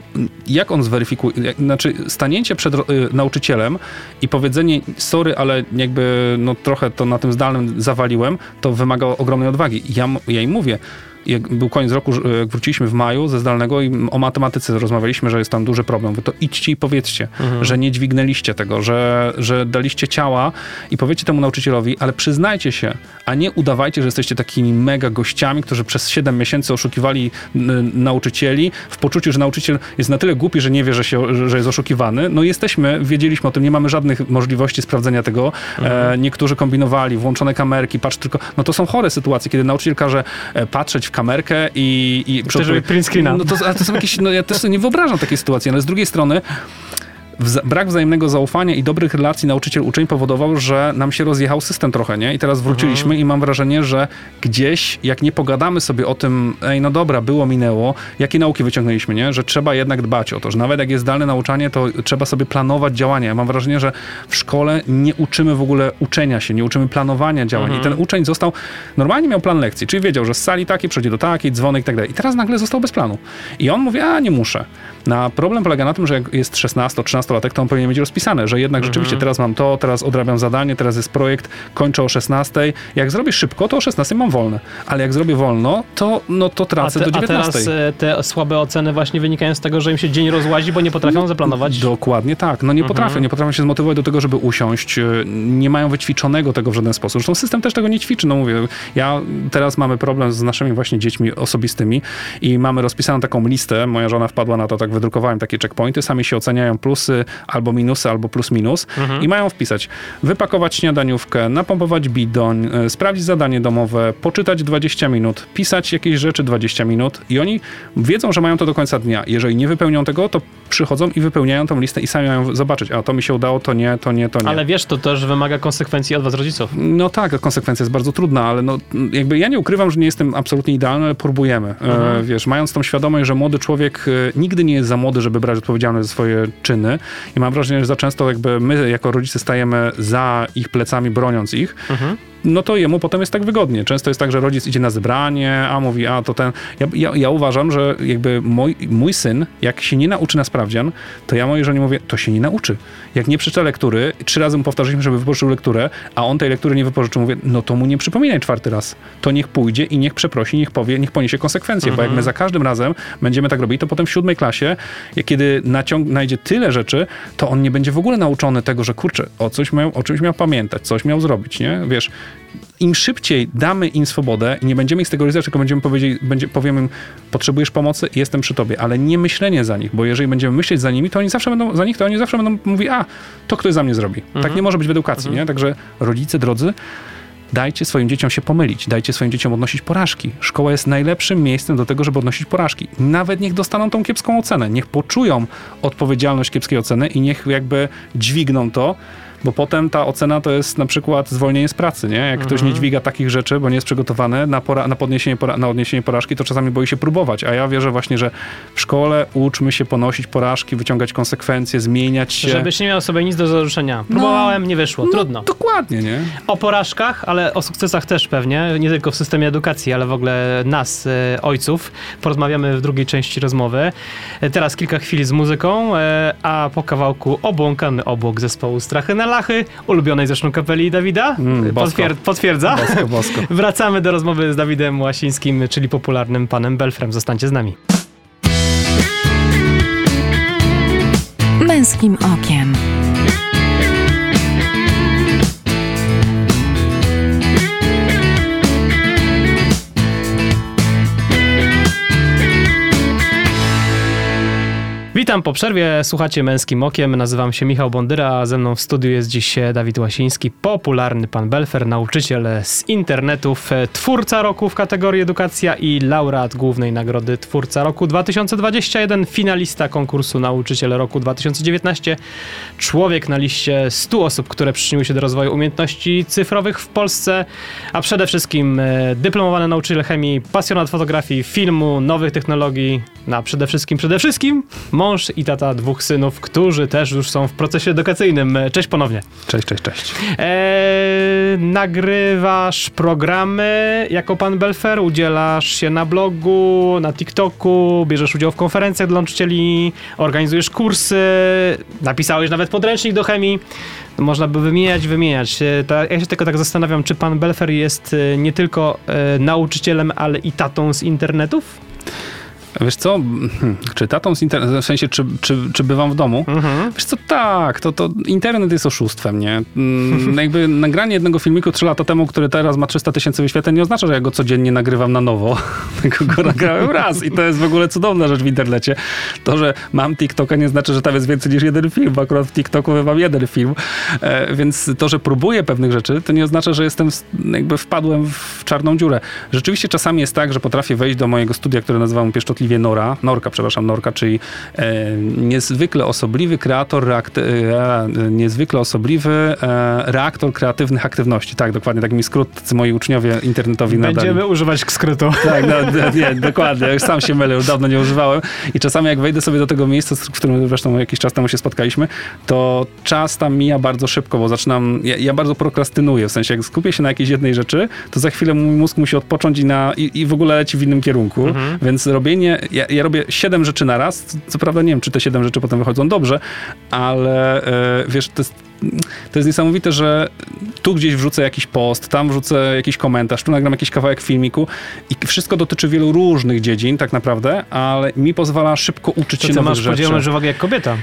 jak on zweryfikuje, jak, znaczy stanięcie przed y, nauczycielem i powiedzenie sorry, ale jakby no trochę to na tym zdalnym zawaliłem, to wymaga ogromnej odwagi. Ja, ja im mówię, jak był koniec roku, jak wróciliśmy w maju ze zdalnego i o matematyce rozmawialiśmy, że jest tam duży problem. Wy to idźcie i powiedzcie, że nie dźwignęliście tego, że, że daliście ciała i powiedzcie temu nauczycielowi, ale przyznajcie się, a nie udawajcie, że jesteście takimi mega gościami, którzy przez 7 miesięcy oszukiwali nauczycieli w poczuciu, że nauczyciel jest na tyle głupi, że nie wie, że, się, że- jest oszukiwany. No jesteśmy, wiedzieliśmy o tym, nie mamy żadnych możliwości sprawdzenia tego. E, niektórzy kombinowali, włączone kamerki, patrz tylko, no to są chore sytuacje, kiedy nauczyciel każe e, patrzeć w kamerkę i... i Chce, żeby print screena. No to, ale to są jakieś, no ja też sobie nie wyobrażam takiej sytuacji, ale z drugiej strony brak wzajemnego zaufania i dobrych relacji nauczyciel-uczeń powodował, że nam się rozjechał system trochę, nie? I teraz wróciliśmy Mhm. i mam wrażenie, że gdzieś, jak nie pogadamy sobie o tym, ej, no dobra, było, minęło, jakie nauki wyciągnęliśmy, nie? Że trzeba jednak dbać o to, że nawet jak jest zdalne nauczanie, to trzeba sobie planować działania. Ja mam wrażenie, że w szkole nie uczymy w ogóle uczenia się, nie uczymy planowania działań. Mhm. I ten uczeń został, normalnie miał plan lekcji, czyli wiedział, że z sali takiej przejdzie do takiej, dzwonek i tak dalej. I teraz nagle został bez planu. I on mówi, a nie muszę. Na problem polega na tym, że jak jest 16-13-latek, to on powinien mieć rozpisane, że jednak rzeczywiście teraz mam to, teraz odrabiam zadanie, teraz jest projekt, kończę o 16. Jak zrobię szybko, to o 16 mam wolne. Ale jak zrobię wolno, to, no, to A, tracę te, do a 19. teraz e, te słabe oceny właśnie wynikają z tego, że im się dzień rozłazi, bo nie potrafią zaplanować. Dokładnie tak. No nie potrafią, nie potrafią się zmotywować do tego, żeby usiąść. e, Nie mają wyćwiczonego tego w żaden sposób. Zresztą system też tego nie ćwiczy. No mówię, ja teraz mamy problem z naszymi właśnie dziećmi osobistymi i mamy rozpisaną taką listę. Moja żona wpadła na to, tak wydrukowałem takie checkpointy. Sami się oceniają plusy albo minusy, albo plus minus i mają wpisać wypakować śniadaniówkę, napompować bidoń, e, sprawdzić zadanie domowe, poczytać 20 minut, pisać jakieś rzeczy 20 minut i oni wiedzą, że mają to do końca dnia. Jeżeli nie wypełnią tego, to przychodzą i wypełniają tą listę i sami mają zobaczyć, a to mi się udało, to nie, to nie, to nie. Ale wiesz, to też wymaga konsekwencji od was rodziców. No tak, konsekwencja jest bardzo trudna, ale no, jakby ja nie ukrywam, że nie jestem absolutnie idealny, ale próbujemy. E, wiesz, mając tą świadomość, że młody człowiek e, nigdy nie jest za młody, żeby brać odpowiedzialność za swoje czyny i mam wrażenie, że za często jakby my jako rodzice stajemy za ich plecami, broniąc ich, no to jemu potem jest tak wygodnie. Często jest tak, że rodzic idzie na zebranie, a mówi, a to ten... Ja, ja, ja uważam, że jakby mój, mój syn, jak się nie nauczy na sprawdzian, to ja mojej żonie mówię, to się nie nauczy. Jak nie przeczyta lektury, trzy razy mu powtarzaliśmy, żeby wypożyczył lekturę, a on tej lektury nie wypożyczył, mówię, no to mu nie przypominaj czwarty raz. To niech pójdzie i niech przeprosi, niech powie, niech poniesie konsekwencje, bo jak my za każdym razem będziemy tak robili, to potem w siódmej klasie, kiedy naciąg, najdzie tyle rzeczy, to on nie będzie w ogóle nauczony tego, że kurczę, o, coś miał, o czymś miał pamiętać, coś miał zrobić, nie? Wiesz, im szybciej damy im swobodę i nie będziemy ich z tego ryzyka, tylko będziemy powiedzieć, będzie, powiemy im, potrzebujesz pomocy, jestem przy tobie, ale nie myślenie za nich, bo jeżeli będziemy myśleć za nimi, to oni zawsze będą, za nich, to oni zawsze będą mówić, a, to ktoś za mnie zrobi. Tak nie może być w edukacji, nie? Także rodzice, drodzy, dajcie swoim dzieciom się pomylić, dajcie swoim dzieciom odnosić porażki. Szkoła jest najlepszym miejscem do tego, żeby odnosić porażki. Nawet niech dostaną tą kiepską ocenę, niech poczują odpowiedzialność kiepskiej oceny i niech jakby dźwigną to, bo potem ta ocena to jest na przykład zwolnienie z pracy, nie? Jak ktoś nie dźwiga takich rzeczy, bo nie jest przygotowany na, pora- na, podniesienie pora- na odniesienie porażki, to czasami boi się próbować. A ja wierzę właśnie, że w szkole uczmy się ponosić porażki, wyciągać konsekwencje, zmieniać się. Żebyś nie miał sobie nic do zarzucenia. Próbowałem, nie wyszło, trudno. Dokładnie, nie? O porażkach, ale o sukcesach też pewnie, nie tylko w systemie edukacji, ale w ogóle nas, e, ojców, porozmawiamy w drugiej części rozmowy. E, Teraz kilka chwil z muzyką, e, a po kawałku obłąkany obłok zespołu Strachy na Lachy, ulubionej zresztą kapeli Dawida. Mm. Potwier- potwierdza? Bosko, bosko. Wracamy do rozmowy z Dawidem Łasińskim, czyli popularnym panem Belfrem. Zostańcie z nami. Męskim okiem. Witam po przerwie, słuchacie Męskim Okiem, nazywam się Michał Bondyra, a ze mną w studiu jest dziś Dawid Łasiński, popularny pan Belfer, nauczyciel z internetów, e, twórca roku w kategorii edukacja i laureat głównej nagrody Twórca Roku 2021, finalista konkursu Nauczyciel Roku 2019, człowiek na liście 100 osób, które przyczyniły się do rozwoju umiejętności cyfrowych w Polsce, a przede wszystkim e, dyplomowany nauczyciel chemii, pasjonat fotografii, filmu, nowych technologii, no a przede wszystkim, przede wszystkim mąż mąż i tata dwóch synów, którzy też już są w procesie edukacyjnym. Cześć ponownie. Cześć, cześć, cześć. Eee, nagrywasz programy jako pan Belfer, udzielasz się na blogu, na TikToku, bierzesz udział w konferencjach dla nauczycieli, organizujesz kursy, napisałeś nawet podręcznik do chemii. Można by wymieniać, wymieniać. E, ja się tylko tak zastanawiam, czy pan Belfer jest e, nie tylko e, nauczycielem, ale i tatą z internetów? Wiesz co, czy tatą z internetu, w sensie, czy, czy, czy bywam w domu? Mhm. Wiesz co, tak, to, to internet jest oszustwem, nie? Mm, jakby nagranie jednego filmiku trzy lata temu, który teraz ma 300 tysięcy wyświetleń, nie oznacza, że ja go codziennie nagrywam na nowo, tylko go nagrałem raz i to jest w ogóle cudowna rzecz w internecie. To, że mam TikToka nie znaczy, że tam jest więcej niż jeden film, bo akurat w TikToku mam jeden film, e, więc to, że próbuję pewnych rzeczy, to nie oznacza, że jestem, jakby wpadłem w czarną dziurę. Rzeczywiście czasami jest tak, że potrafię wejść do mojego studia, które nazywam pieszczotliwie niewątpliwie Nora, Norka, przepraszam, Norka, czyli e, niezwykle osobliwy kreator, reakty, e, niezwykle osobliwy e, reaktor kreatywnych aktywności. Tak, dokładnie, tak mi skrót moi uczniowie internetowi Będziemy nadali. używać skrótu. Tak, no, nie, dokładnie, już sam się mylę, już dawno nie używałem i czasami jak wejdę sobie do tego miejsca, w którym zresztą jakiś czas temu się spotkaliśmy, to czas tam mija bardzo szybko, bo zaczynam, ja, ja bardzo prokrastynuję, w sensie jak skupię się na jakiejś jednej rzeczy, to za chwilę mój mózg musi odpocząć i, na, i, i w ogóle leci w innym kierunku, Mhm. więc robienie ja, ja robię siedem rzeczy na raz. Co, co prawda nie wiem, czy te siedem rzeczy potem wychodzą dobrze, ale e, wiesz, to jest, to jest niesamowite, że tu gdzieś wrzucę jakiś post, tam wrzucę jakiś komentarz, tu nagram jakiś kawałek filmiku i wszystko dotyczy wielu różnych dziedzin tak naprawdę, ale mi pozwala szybko uczyć To się nowych masz rzeczy. podzielność uwagi jak kobieta.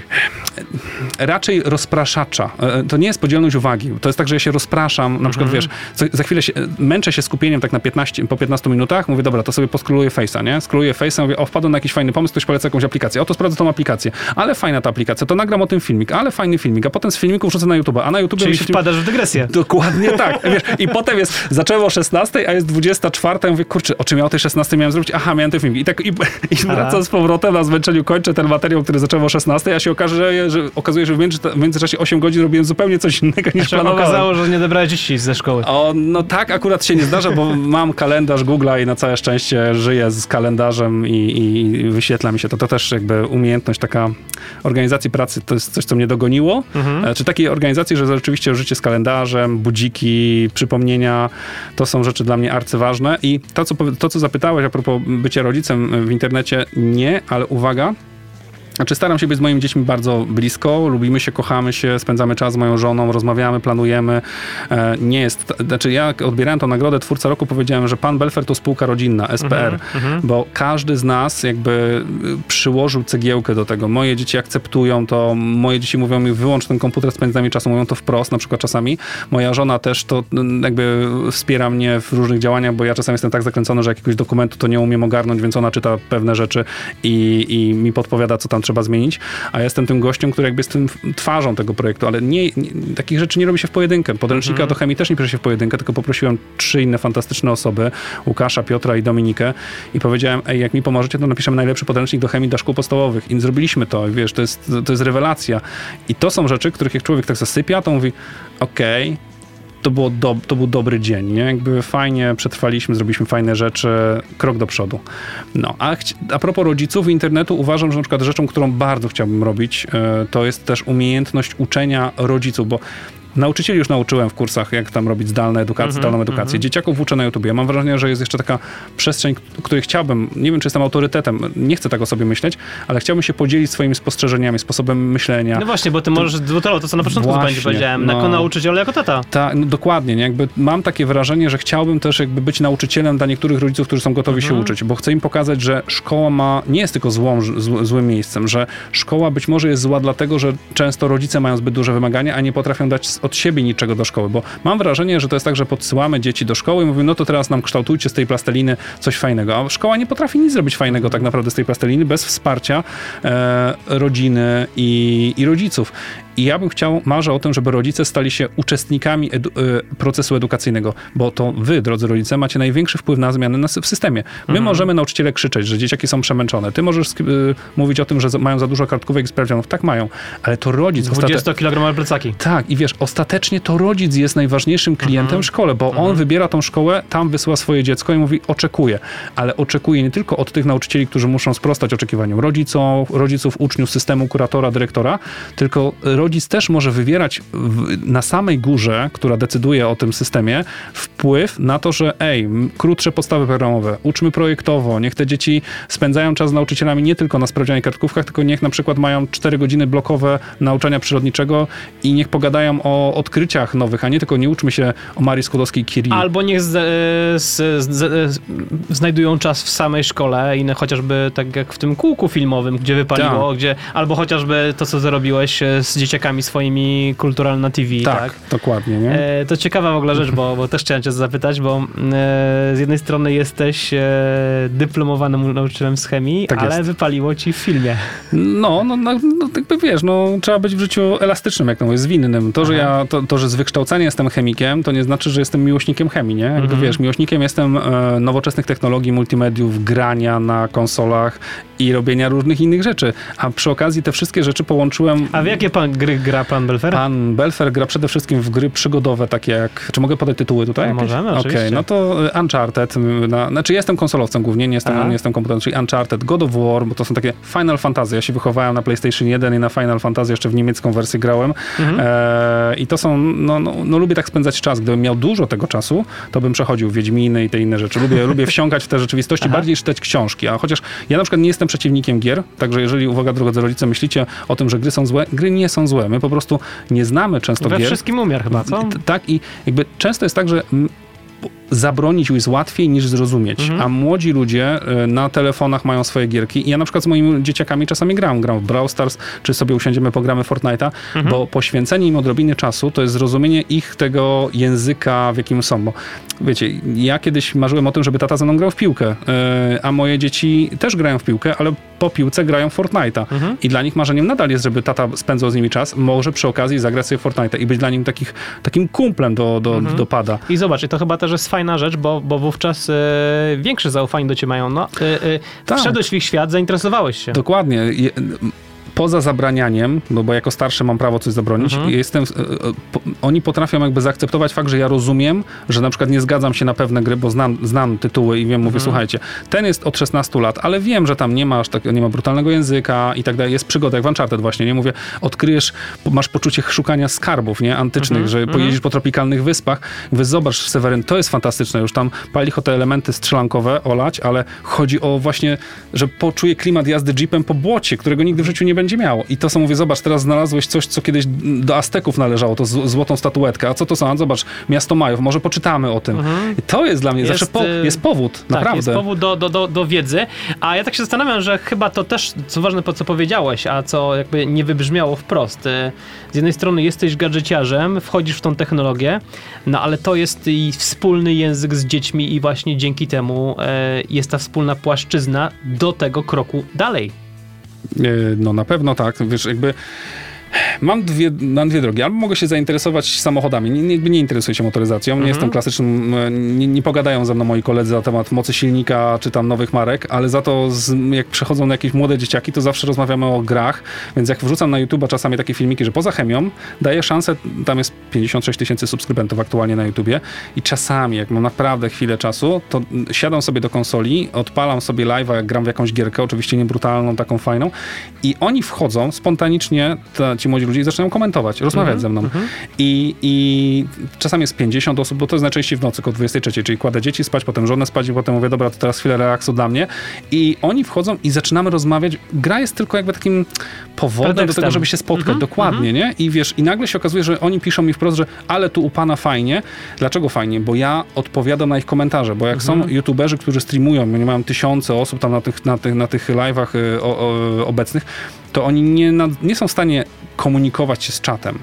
Raczej rozpraszacza. E, To nie jest podzielność uwagi. To jest tak, że ja się rozpraszam, na przykład wiesz, za, chwilę się, męczę się skupieniem tak na 15, po 15 minutach, mówię, dobra, to sobie poskroluję Face'a, nie? Skroluję Face'a, mówię, o, wpadłem na jakiś fajny pomysł, ktoś poleca jakąś aplikację, o, to sprawdzę tą aplikację, ale fajna ta aplikacja, to nagram o tym filmik, ale fajny filmik, a potem z filmiku wrzucę na YouTube, a na YouTube Czyli wpadasz w dygresję. Dokładnie tak. Wiesz, I potem jest, zaczęło o 16, a jest 24, ja mówię, kurczę, o czym ja o tej 16 miałem zrobić? Aha, miałem ten film. I tak i, i wracam z powrotem na zmęczeniu, kończę ten materiał, który zacząłem o 16, a się okaże, że, okazuje, że w, między, w międzyczasie 8 godzin robiłem zupełnie coś innego niż Się planowałem. okazało, że nie dobrałeś dzieci ze szkoły. O, no tak akurat się nie zdarza, bo mam kalendarz Google'a i na całe szczęście żyję z kalendarzem i, i wyświetla mi się to. To też jakby umiejętność taka organizacji pracy to jest coś, co mnie dogoniło. E, Czy takiej organizacji, że rzeczywiście życie z kalendarzem, budziki, przypomnienia, to są rzeczy dla mnie arcyważne. I to, co, to, co zapytałeś a propos bycia rodzicem w internecie, nie, ale uwaga, znaczy staram się być z moimi dziećmi bardzo blisko, lubimy się, kochamy się, spędzamy czas z moją żoną, rozmawiamy, planujemy. E, nie jest, znaczy ja jak odbierałem tą nagrodę Twórca Roku, powiedziałem, że pan Belfer to spółka rodzinna, SPR, bo każdy z nas jakby y, przyłożył cegiełkę do tego. Moje dzieci akceptują to, moje dzieci mówią mi wyłącz ten komputer, spędź z nami czasu, mówią to wprost, na przykład czasami. Moja żona też to jakby wspiera mnie w różnych działaniach, bo ja czasami jestem tak zakręcony, że jakiegoś dokumentu to nie umiem ogarnąć, więc ona czyta pewne rzeczy i, i mi podpowiada, co tam trzeba zmienić, a ja jestem tym gościem, który jakby jest tym twarzą tego projektu, ale nie, nie, takich rzeczy nie robi się w pojedynkę. Podręcznika do chemii też nie pisze się w pojedynkę, tylko poprosiłem trzy inne fantastyczne osoby, Łukasza, Piotra i Dominikę i powiedziałem, ej, jak mi pomożecie, to napiszemy najlepszy podręcznik do chemii dla szkół podstawowych. I zrobiliśmy to, wiesz, to jest, to jest rewelacja. I to są rzeczy, których jak człowiek tak zasypia, to mówi, okej, to, było do, to był dobry dzień, nie? Jakby fajnie przetrwaliśmy, zrobiliśmy fajne rzeczy, krok do przodu. No, a, a propos rodziców i internetu, uważam, że na przykład rzeczą, którą bardzo chciałbym robić, e, to jest też umiejętność uczenia rodziców, bo Nauczycieli już nauczyłem w kursach, jak tam robić zdalne edukację, zdalną edukację. Dzieciaków uczę na YouTubie. Ja mam wrażenie, że jest jeszcze taka przestrzeń, której chciałbym, nie wiem, czy jestem autorytetem, nie chcę tak o sobie myśleć, ale chciałbym się podzielić swoimi spostrzeżeniami, sposobem myślenia. No właśnie, bo ty możesz dwutorowo, to co na początku Właśnie, będzie powiedziałem, no. jako nauczyciel, jako tata. Tak, no dokładnie. Nie? Jakby mam takie wrażenie, że chciałbym też jakby być nauczycielem dla niektórych rodziców, którzy są gotowi się uczyć, bo chcę im pokazać, że szkoła ma, nie jest tylko złą, zł, złym miejscem, że szkoła być może jest zła dlatego, że często rodzice mają zbyt duże wymagania, a nie potrafią dać z- od siebie niczego do szkoły, bo mam wrażenie, że to jest tak, że podsyłamy dzieci do szkoły i mówimy, no to teraz nam kształtujcie z tej plasteliny coś fajnego, a szkoła nie potrafi nic zrobić fajnego tak naprawdę z tej plasteliny bez wsparcia e, rodziny i, i rodziców. I ja bym chciał, marzę o tym, żeby rodzice stali się uczestnikami edu, y, procesu edukacyjnego, bo to wy, drodzy rodzice, macie największy wpływ na zmiany na, w systemie. My Mhm. możemy nauczyciele krzyczeć, że dzieciaki są przemęczone. Ty możesz y, mówić o tym, że mają za dużo kartkówek i sprawdzianów. Tak mają, ale to rodzic ostate- 20-kilogramowe plecaki. tak, i wiesz, ostatecznie to rodzic jest najważniejszym klientem w szkole, bo on wybiera tą szkołę, tam wysyła swoje dziecko i mówi, oczekuje. Ale oczekuje nie tylko od tych nauczycieli, którzy muszą sprostać oczekiwaniom rodziców, rodziców, uczniów, systemu, kuratora, dyrektora, tylko rodzic też może wywierać w, na samej górze, która decyduje o tym systemie, wpływ na to, że ej, krótsze podstawy programowe, uczmy projektowo, niech te dzieci spędzają czas z nauczycielami nie tylko na sprawdzianie kartkówkach, tylko niech na przykład mają 4 godziny blokowe nauczania przyrodniczego i niech pogadają o odkryciach nowych, a nie tylko nie uczmy się o Marii Skłodowskiej-Curie. Albo niech z, z, z, z, znajdują czas w samej szkole i chociażby tak jak w tym kółku filmowym, gdzie wypaliło, Tak. gdzie, albo chociażby to, co zrobiłeś e, z dzieciakami swoimi kulturalna TV, tak? tak, dokładnie, nie? E, to ciekawa w ogóle rzecz, bo, bo też chciałem cię zapytać, bo e, z jednej strony jesteś e, dyplomowanym nauczycielem z chemii, Tak ale jest. wypaliło ci w filmie. No, no, no, no jakby wiesz, no, trzeba być w życiu elastycznym, jak to mówię, zwinnym. To, że ja, to, to, że z wykształcenia jestem chemikiem, to nie znaczy, że jestem miłośnikiem chemii, nie? Jakby Mhm. wiesz, miłośnikiem jestem e, nowoczesnych technologii, multimediów, grania na konsolach i robienia różnych innych rzeczy. A przy okazji te wszystkie rzeczy połączyłem... A w jakie pan gry gra pan Belfer? Pan Belfer gra przede wszystkim w gry przygodowe, takie jak. Czy mogę podać tytuły tutaj? No, możemy, Okej, oczywiście. no to y, Uncharted. Na, znaczy, jestem konsolowcem głównie, nie jestem, Aha. nie jestem komputerem, czyli Uncharted, God of War, bo to są takie Final Fantasy. Ja się wychowałem na PlayStation 1 i na Final Fantasy jeszcze w niemiecką wersję grałem. Mhm. E, I to są. No, no, no, lubię tak spędzać czas. Gdybym miał dużo tego czasu, to bym przechodził Wiedźminy i te inne rzeczy. Lubię, lubię wsiąkać w te rzeczywistości, Aha. bardziej czytać książki. A chociaż ja na przykład nie jestem przeciwnikiem gier, także jeżeli, uwaga, drodzy rodzice, myślicie o tym, że gry są złe, gry nie są złe. My po prostu nie znamy często We gier. wszystkim umiar chyba, co? Tak i jakby często jest tak, że zabronić jest łatwiej niż zrozumieć, Mhm. a młodzi ludzie y, na telefonach mają swoje gierki i ja na przykład z moimi dzieciakami czasami gram, gram w Brawl Stars, czy sobie usiądziemy, pogramy Fortnite'a, Mhm. bo poświęcenie im odrobiny czasu to jest zrozumienie ich tego języka, w jakim są, bo wiecie, ja kiedyś marzyłem o tym, żeby tata ze mną grał w piłkę, y, a moje dzieci też grają w piłkę, ale po piłce grają Fortnite'a Mhm. i dla nich marzeniem nadal jest, żeby tata spędzał z nimi czas, może przy okazji zagrać sobie Fortnite'a i być dla nich takich, takim kumplem do, do, Mhm. do pada. I zobacz, i to chyba też jest fajna rzecz, bo, bo wówczas e, większe zaufanie do ciebie mają. No, e, e, Tak. Wszedłeś w ich świat, zainteresowałeś się. Dokładnie. Je, poza zabranianiem, no bo jako starszy mam prawo coś zabronić, Mhm. jestem, e, e, oni potrafią jakby zaakceptować fakt, że ja rozumiem, że na przykład nie zgadzam się na pewne gry, bo znam, znam tytuły i wiem, mówię, słuchajcie, ten jest od 16 lat, ale wiem, że tam nie ma aż tak, nie ma brutalnego języka i tak dalej, jest przygoda, jak w Uncharted właśnie, nie? Mówię, odkryjesz, masz poczucie szukania skarbów, nie? Antycznych, że pojeździsz po tropikalnych wyspach, mówię, zobacz, Seweryn, to jest fantastyczne, już tam pali o te elementy strzelankowe olać, ale chodzi o właśnie, że poczuje klimat jazdy jeepem po błocie, którego nigdy w życiu nie będzie miało. I to są, mówię, zobacz, teraz znalazłeś coś, co kiedyś do Azteków należało, to z, złotą statuetkę. A co to są? Zobacz, miasto Majów, może poczytamy o tym. I to jest dla mnie Jest, zawsze po, y, jest powód, Tak, naprawdę. jest powód do, do, do, do wiedzy. A ja tak się zastanawiam, że chyba to też, co ważne, po co powiedziałeś, a co jakby nie wybrzmiało wprost. E, Z jednej strony jesteś gadżeciarzem, wchodzisz w tą technologię, no ale to jest i wspólny język z dziećmi i właśnie dzięki temu e, jest ta wspólna płaszczyzna do tego kroku dalej. E, No na pewno tak, wiesz, jakby mam dwie, mam dwie drogi. Albo mogę się zainteresować samochodami. Nie, nie, interesuję się motoryzacją. Nie jestem klasycznym, e, nie, nie pogadają ze mną moi koledzy na temat mocy silnika czy tam nowych marek, ale za to z, jak przychodzą na jakieś młode dzieciaki, to zawsze rozmawiamy o grach, więc jak wrzucam na YouTube'a czasami takie filmiki, że poza chemią daję szansę, tam jest 56 tysięcy subskrybentów aktualnie na YouTubie i czasami, jak mam naprawdę chwilę czasu, to siadam sobie do konsoli, odpalam sobie live'a, jak gram w jakąś gierkę, oczywiście nie brutalną, taką fajną i oni wchodzą spontanicznie, ta, ci młodzi ludzie i zaczynają komentować, rozmawiać ze mną. I, I czasami jest 50 osób, bo to jest najczęściej w nocy, koło 23, czyli kładę dzieci spać, potem żonę spać i potem mówię, dobra, to teraz chwilę relaksu dla mnie. I oni wchodzą i zaczynamy rozmawiać. Gra jest tylko jakby takim powodem do tego, żeby się spotkać. Mhm, Dokładnie, nie? I wiesz, i nagle się okazuje, że oni piszą mi wprost, że ale tu u pana fajnie. Dlaczego fajnie? Bo ja odpowiadam na ich komentarze, bo jak są youtuberzy, którzy streamują, nie mają tysiące osób tam na tych, na tych, na tych live'ach y, obecnych, to oni nie, nie są w stanie komunikować się z czatem.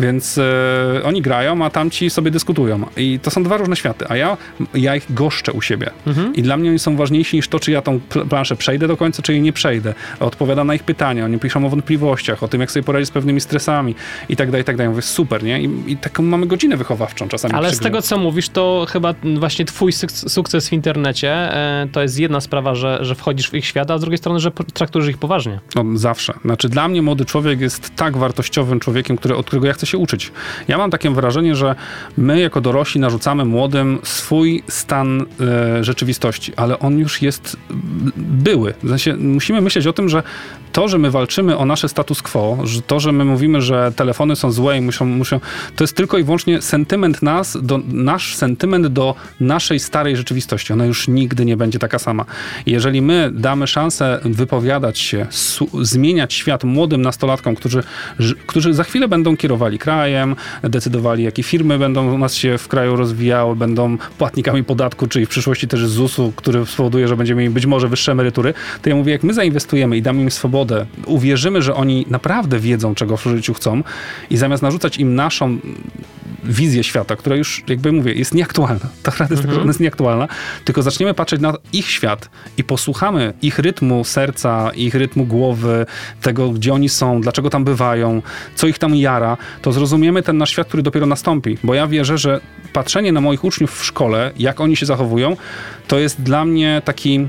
Więc e, oni grają, a tamci sobie dyskutują. I to są dwa różne światy. A ja, ja ich goszczę u siebie. Mhm. I dla mnie oni są ważniejsi niż to, czy ja tą planszę przejdę do końca, czy jej nie przejdę. Odpowiadam na ich pytania, oni piszą o wątpliwościach, o tym, jak sobie poradzić z pewnymi stresami i tak dalej, i tak dalej. Mówię, super, nie? I, i taką mamy godzinę wychowawczą czasami. Ale z tego, co mówisz, to chyba właśnie twój sukces w internecie e, to jest jedna sprawa, że, że wchodzisz w ich świat, a z drugiej strony, że traktujesz ich poważnie. No zawsze. Znaczy dla mnie młody człowiek jest tak wartościowym człowiekiem, który, od którego ja chcę się uczyć. Ja mam takie wrażenie, że my jako dorośli narzucamy młodym swój stan e, rzeczywistości, ale on już jest były. W sensie musimy myśleć o tym, że to, że my walczymy o nasze status quo, że to, że my mówimy, że telefony są złe i muszą, muszą to jest tylko i wyłącznie sentyment nas, do, nasz sentyment do naszej starej rzeczywistości. Ona już nigdy nie będzie taka sama. Jeżeli my damy szansę wypowiadać się, zmieniać świat młodym nastolatkom, którzy, którzy za chwilę będą kierowali krajem, decydowali, jakie firmy będą u nas się w kraju rozwijały, będą płatnikami podatku, czyli w przyszłości też ZUS-u, który spowoduje, że będziemy mieli być może wyższe emerytury, to ja mówię, jak my zainwestujemy i damy im swobodę, uwierzymy, że oni naprawdę wiedzą, czego w życiu chcą i zamiast narzucać im naszą wizję świata, która już, jakby mówię, jest nieaktualna. Ta rada jest, mhm. jest nieaktualna, tylko zaczniemy patrzeć na ich świat i posłuchamy ich rytmu serca, ich rytmu głowy, tego, gdzie oni są, dlaczego tam bywają, co ich tam jara, to zrozumiemy ten nasz świat, który dopiero nastąpi. Bo ja wierzę, że patrzenie na moich uczniów w szkole, jak oni się zachowują, to jest dla mnie taki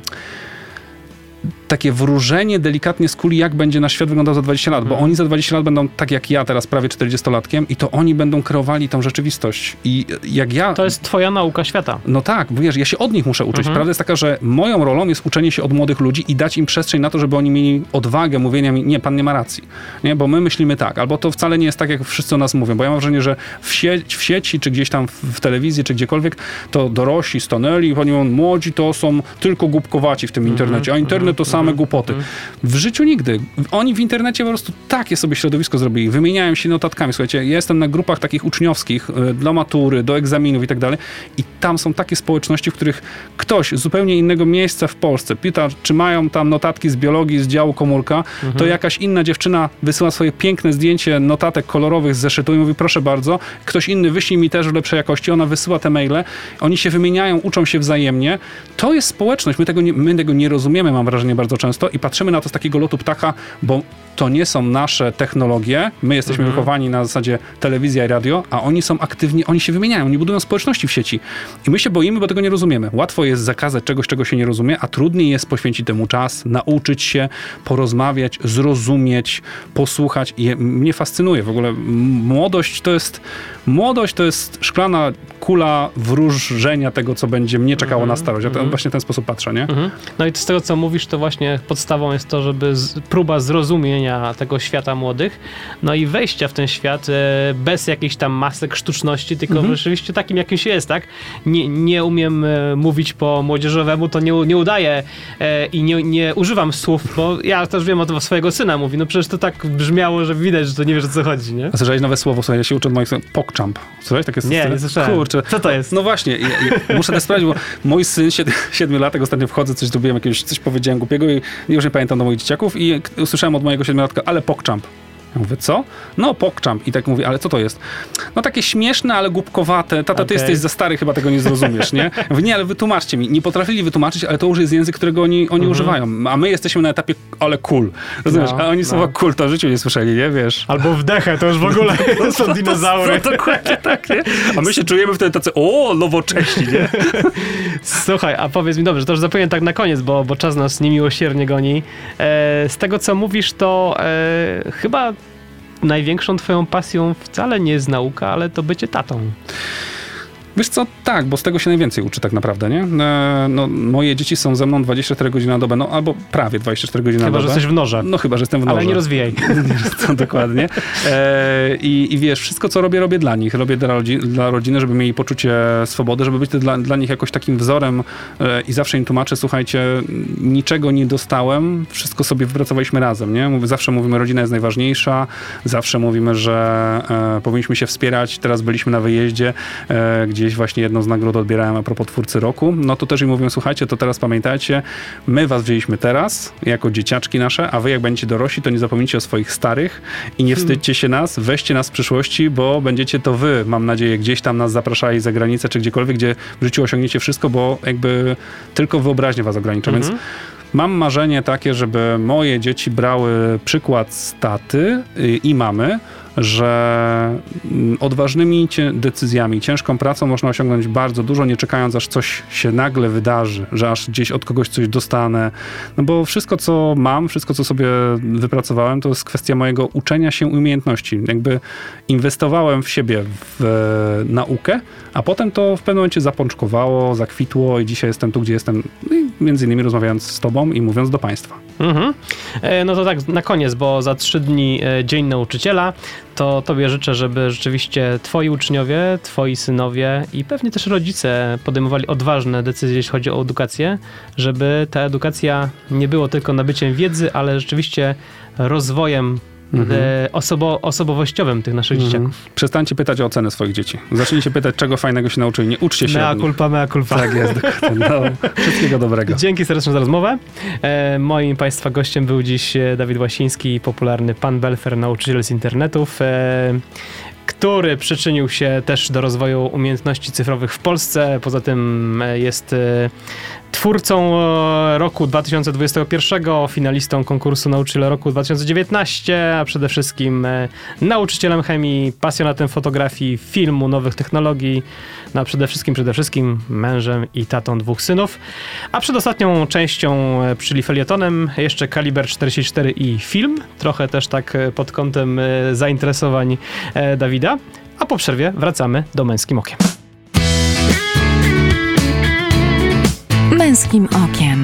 takie wróżenie delikatnie z kuli, jak będzie nasz świat wyglądał za 20 lat, bo mhm. oni za 20 lat będą tak jak ja teraz, prawie 40-latkiem i to oni będą kreowali tą rzeczywistość. I jak ja... To jest twoja nauka świata. No tak, bo wiesz, ja się od nich muszę uczyć. Mhm. Prawda jest taka, że moją rolą jest uczenie się od młodych ludzi i dać im przestrzeń na to, żeby oni mieli odwagę mówienia mi, nie, pan nie ma racji. Nie, bo my myślimy tak, albo to wcale nie jest tak, jak wszyscy o nas mówią, bo ja mam wrażenie, że w, sieci, w sieci czy gdzieś tam w telewizji, czy gdziekolwiek, to dorośli stanęli i oni mówią, młodzi to są tylko głupkowaci w tym mhm. internecie, a internet to same głupoty. W życiu nigdy. Oni w internecie po prostu takie sobie środowisko zrobili. Wymieniają się notatkami. Słuchajcie, ja jestem na grupach takich uczniowskich e, dla matury, do egzaminów i tak dalej i tam są takie społeczności, w których ktoś z zupełnie innego miejsca w Polsce pyta, czy mają tam notatki z biologii, z działu komórka, mhm. to jakaś inna dziewczyna wysyła swoje piękne zdjęcie notatek kolorowych z zeszytu i mówi, proszę bardzo, ktoś inny wyślij mi też w lepszej jakości, ona wysyła te maile, oni się wymieniają, uczą się wzajemnie. To jest społeczność, my tego nie, my tego nie rozumiemy, mam wrażenie, bardzo często i patrzymy na to z takiego lotu ptaka, bo to nie są nasze technologie. My jesteśmy mhm. wychowani na zasadzie telewizja i radio, a oni są aktywni, oni się wymieniają, oni budują społeczności w sieci. I my się boimy, bo tego nie rozumiemy. Łatwo jest zakazać czegoś, czego się nie rozumie, a trudniej jest poświęcić temu czas, nauczyć się, porozmawiać, zrozumieć, posłuchać. I mnie fascynuje w ogóle. Młodość to jest Młodość to jest szklana kula wróżenia tego, co będzie mnie czekało mm -hmm, na starość. Ja mm -hmm. właśnie w ten sposób patrzę, nie? Mm -hmm. No i z tego, co mówisz, to właśnie podstawą jest to, żeby z, próba zrozumienia tego świata młodych, no i wejścia w ten świat e, bez jakichś tam masek sztuczności, tylko mhm. rzeczywiście takim, jakimś jest, tak? Nie, nie umiem e, mówić po młodzieżowemu, to nie, nie udaję e, i nie, nie używam słów, bo ja też wiem od swojego syna, mówi, no przecież to tak brzmiało, że widać, że to nie wiesz, o co chodzi, nie? A słyszałeś nowe słowo, słuchaj, ja się uczę moich PogChamp. Słyszałeś takie Nie, nie słyszałem. Kurczę. Co to jest? No właśnie, ja, ja muszę to sprawdzić, bo mój syn, 7 latek, ostatnio wchodzę, coś zrobiłem, jakiegoś, coś powiedziałem głupiego i już nie pamiętam do moich dzieciaków i usłyszałem od mojego siedmiolatka, ale PogChamp. Ja mówię, co? No, pokczam. I tak mówi, ale co to jest? No takie śmieszne, ale głupkowate. Tata, okay. ty jesteś za stary, chyba tego nie zrozumiesz, nie? mówię, nie, ale wytłumaczcie mi. Nie potrafili wytłumaczyć, ale to już jest język, którego oni, oni mhm. używają. A my jesteśmy na etapie, ale cool. Rozumiesz? No, a oni no. słowa cool to w życiu nie słyszeli, nie? Wiesz? Albo wdechę, to już w ogóle no, są dinozaury. To, to, dokładnie tak, nie? A my się czujemy wtedy tacy, o, nowocześni, nie? Słuchaj, a powiedz mi, dobrze, to już zapowiem tak na koniec, bo, bo czas nas niemiłosiernie goni. E, z tego, co mówisz, to e, chyba największą twoją pasją wcale nie jest nauka, ale to bycie tatą. Wiesz co, tak, bo z tego się najwięcej uczy tak naprawdę, nie? E, no, moje dzieci są ze mną 24 godziny na dobę, no albo prawie 24 godziny chyba, na dobę. Chyba, że jesteś w norze. No chyba, że jestem w norze. Ale nie rozwijaj. to dokładnie. E, i, I wiesz, wszystko co robię, robię dla nich. Robię dla, rodzi dla rodziny, żeby mieli poczucie swobody, żeby być dla, dla nich jakoś takim wzorem e, i zawsze im tłumaczę, słuchajcie, niczego nie dostałem, wszystko sobie wypracowaliśmy razem, nie? Mówię, zawsze mówimy, rodzina jest najważniejsza, zawsze mówimy, że e, powinniśmy się wspierać. Teraz byliśmy na wyjeździe, e, gdzie gdzieś właśnie jedną z nagród odbierałem a propos twórcy roku, no to też im mówią, słuchajcie, to teraz pamiętajcie, my was wzięliśmy teraz, jako dzieciaczki nasze, a wy jak będziecie dorośli, to nie zapomnijcie o swoich starych i nie wstydźcie się nas, weźcie nas w przyszłości, bo będziecie to wy, mam nadzieję, gdzieś tam nas zapraszali za granicę, czy gdziekolwiek, gdzie w życiu osiągniecie wszystko, bo jakby tylko wyobraźnie was ogranicza, więc Mam marzenie takie, żeby moje dzieci brały przykład z taty y, i mamy, że mm, odważnymi decyzjami, ciężką pracą można osiągnąć bardzo dużo, nie czekając aż coś się nagle wydarzy, że aż gdzieś od kogoś coś dostanę. No bo wszystko, co mam, wszystko, co sobie wypracowałem, to jest kwestia mojego uczenia się umiejętności. Jakby inwestowałem w siebie, w e, naukę, a potem to w pewnym momencie zapączkowało, zakwitło i dzisiaj jestem tu, gdzie jestem, no między innymi rozmawiając z tobą i mówiąc do państwa. Mhm. E, no to tak na koniec, bo za trzy dni e, Dzień Nauczyciela to Tobie życzę, żeby rzeczywiście Twoi uczniowie, Twoi synowie i pewnie też rodzice podejmowali odważne decyzje, jeśli chodzi o edukację, żeby ta edukacja nie było tylko nabyciem wiedzy, ale rzeczywiście rozwojem mhm. E, osobo, osobowościowym tych naszych mhm. dzieciaków. Przestańcie pytać o ocenę swoich dzieci. Zacznijcie pytać, czego fajnego się nauczyli. Nie uczcie się Mea culpa, mea culpa. Tak jest. No, wszystkiego dobrego. Dzięki serdecznie za rozmowę. E, moim Państwa gościem był dziś e, Dawid Łasiński, popularny pan Belfer, nauczyciel z internetów. E, który przyczynił się też do rozwoju umiejętności cyfrowych w Polsce. Poza tym e, jest twórcą e, roku 2021, finalistą konkursu Nauczyciel Roku 2019, a przede wszystkim nauczycielem chemii, pasjonatem fotografii, filmu, nowych technologii, no a przede wszystkim, przede wszystkim mężem i tatą dwóch synów. A przed ostatnią częścią, czyli felietonem, jeszcze Kaliber 44 i film, trochę też tak pod kątem zainteresowań. Dawida, a po przerwie wracamy do Męskim Okiem. Męskim Okiem.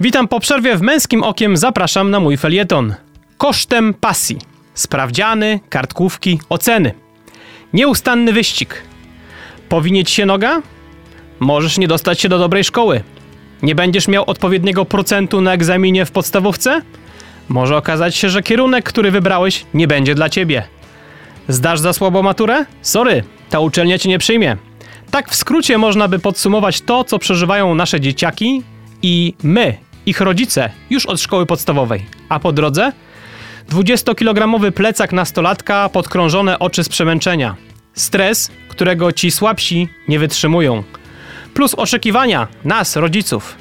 Witam po przerwie w Męskim Okiem. Zapraszam na mój felieton. Kosztem pasji. Sprawdziany, kartkówki, oceny. Nieustanny wyścig – Powinieć się noga? Możesz nie dostać się do dobrej szkoły. Nie będziesz miał odpowiedniego procentu na egzaminie w podstawówce? Może okazać się, że kierunek, który wybrałeś, nie będzie dla ciebie. Zdasz za słabo maturę? Sorry, ta uczelnia cię nie przyjmie. Tak w skrócie można by podsumować to, co przeżywają nasze dzieciaki i my, ich rodzice, już od szkoły podstawowej. A po drodze? 20-kilogramowy plecak nastolatka, podkrążone oczy z przemęczenia. Stres, którego ci słabsi nie wytrzymują. Plus oczekiwania nas, rodziców.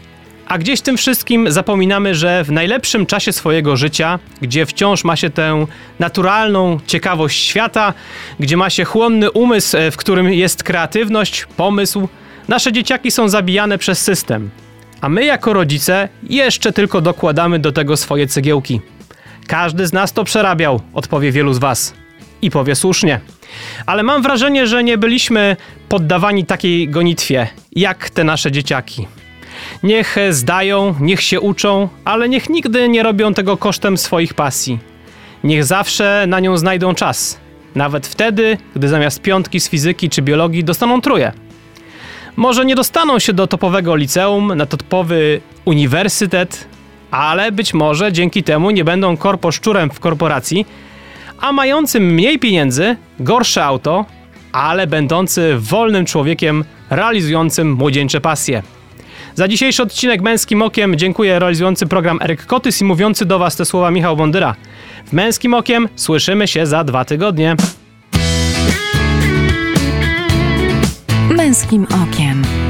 A gdzieś tym wszystkim zapominamy, że w najlepszym czasie swojego życia, gdzie wciąż ma się tę naturalną ciekawość świata, gdzie ma się chłonny umysł, e, w którym jest kreatywność, pomysł, nasze dzieciaki są zabijane przez system. A my jako rodzice jeszcze tylko dokładamy do tego swoje cegiełki. Każdy z nas to przerabiał, odpowie wielu z Was. I powie słusznie. Ale mam wrażenie, że nie byliśmy poddawani takiej gonitwie, jak te nasze dzieciaki. Niech zdają, niech się uczą, ale niech nigdy nie robią tego kosztem swoich pasji. Niech zawsze na nią znajdą czas. Nawet wtedy, gdy zamiast piątki z fizyki czy biologii dostaną truje. Może nie dostaną się do topowego liceum, na topowy uniwersytet, ale być może dzięki temu nie będą korposzczurem w korporacji, a mającym mniej pieniędzy, gorsze auto, ale będący wolnym człowiekiem realizującym młodzieńcze pasje. Za dzisiejszy odcinek Męskim Okiem dziękuję realizujący program Eryk Kotys i mówiący do Was te słowa Michał Bondyra. W Męskim Okiem słyszymy się za dwa tygodnie. Męskim Okiem.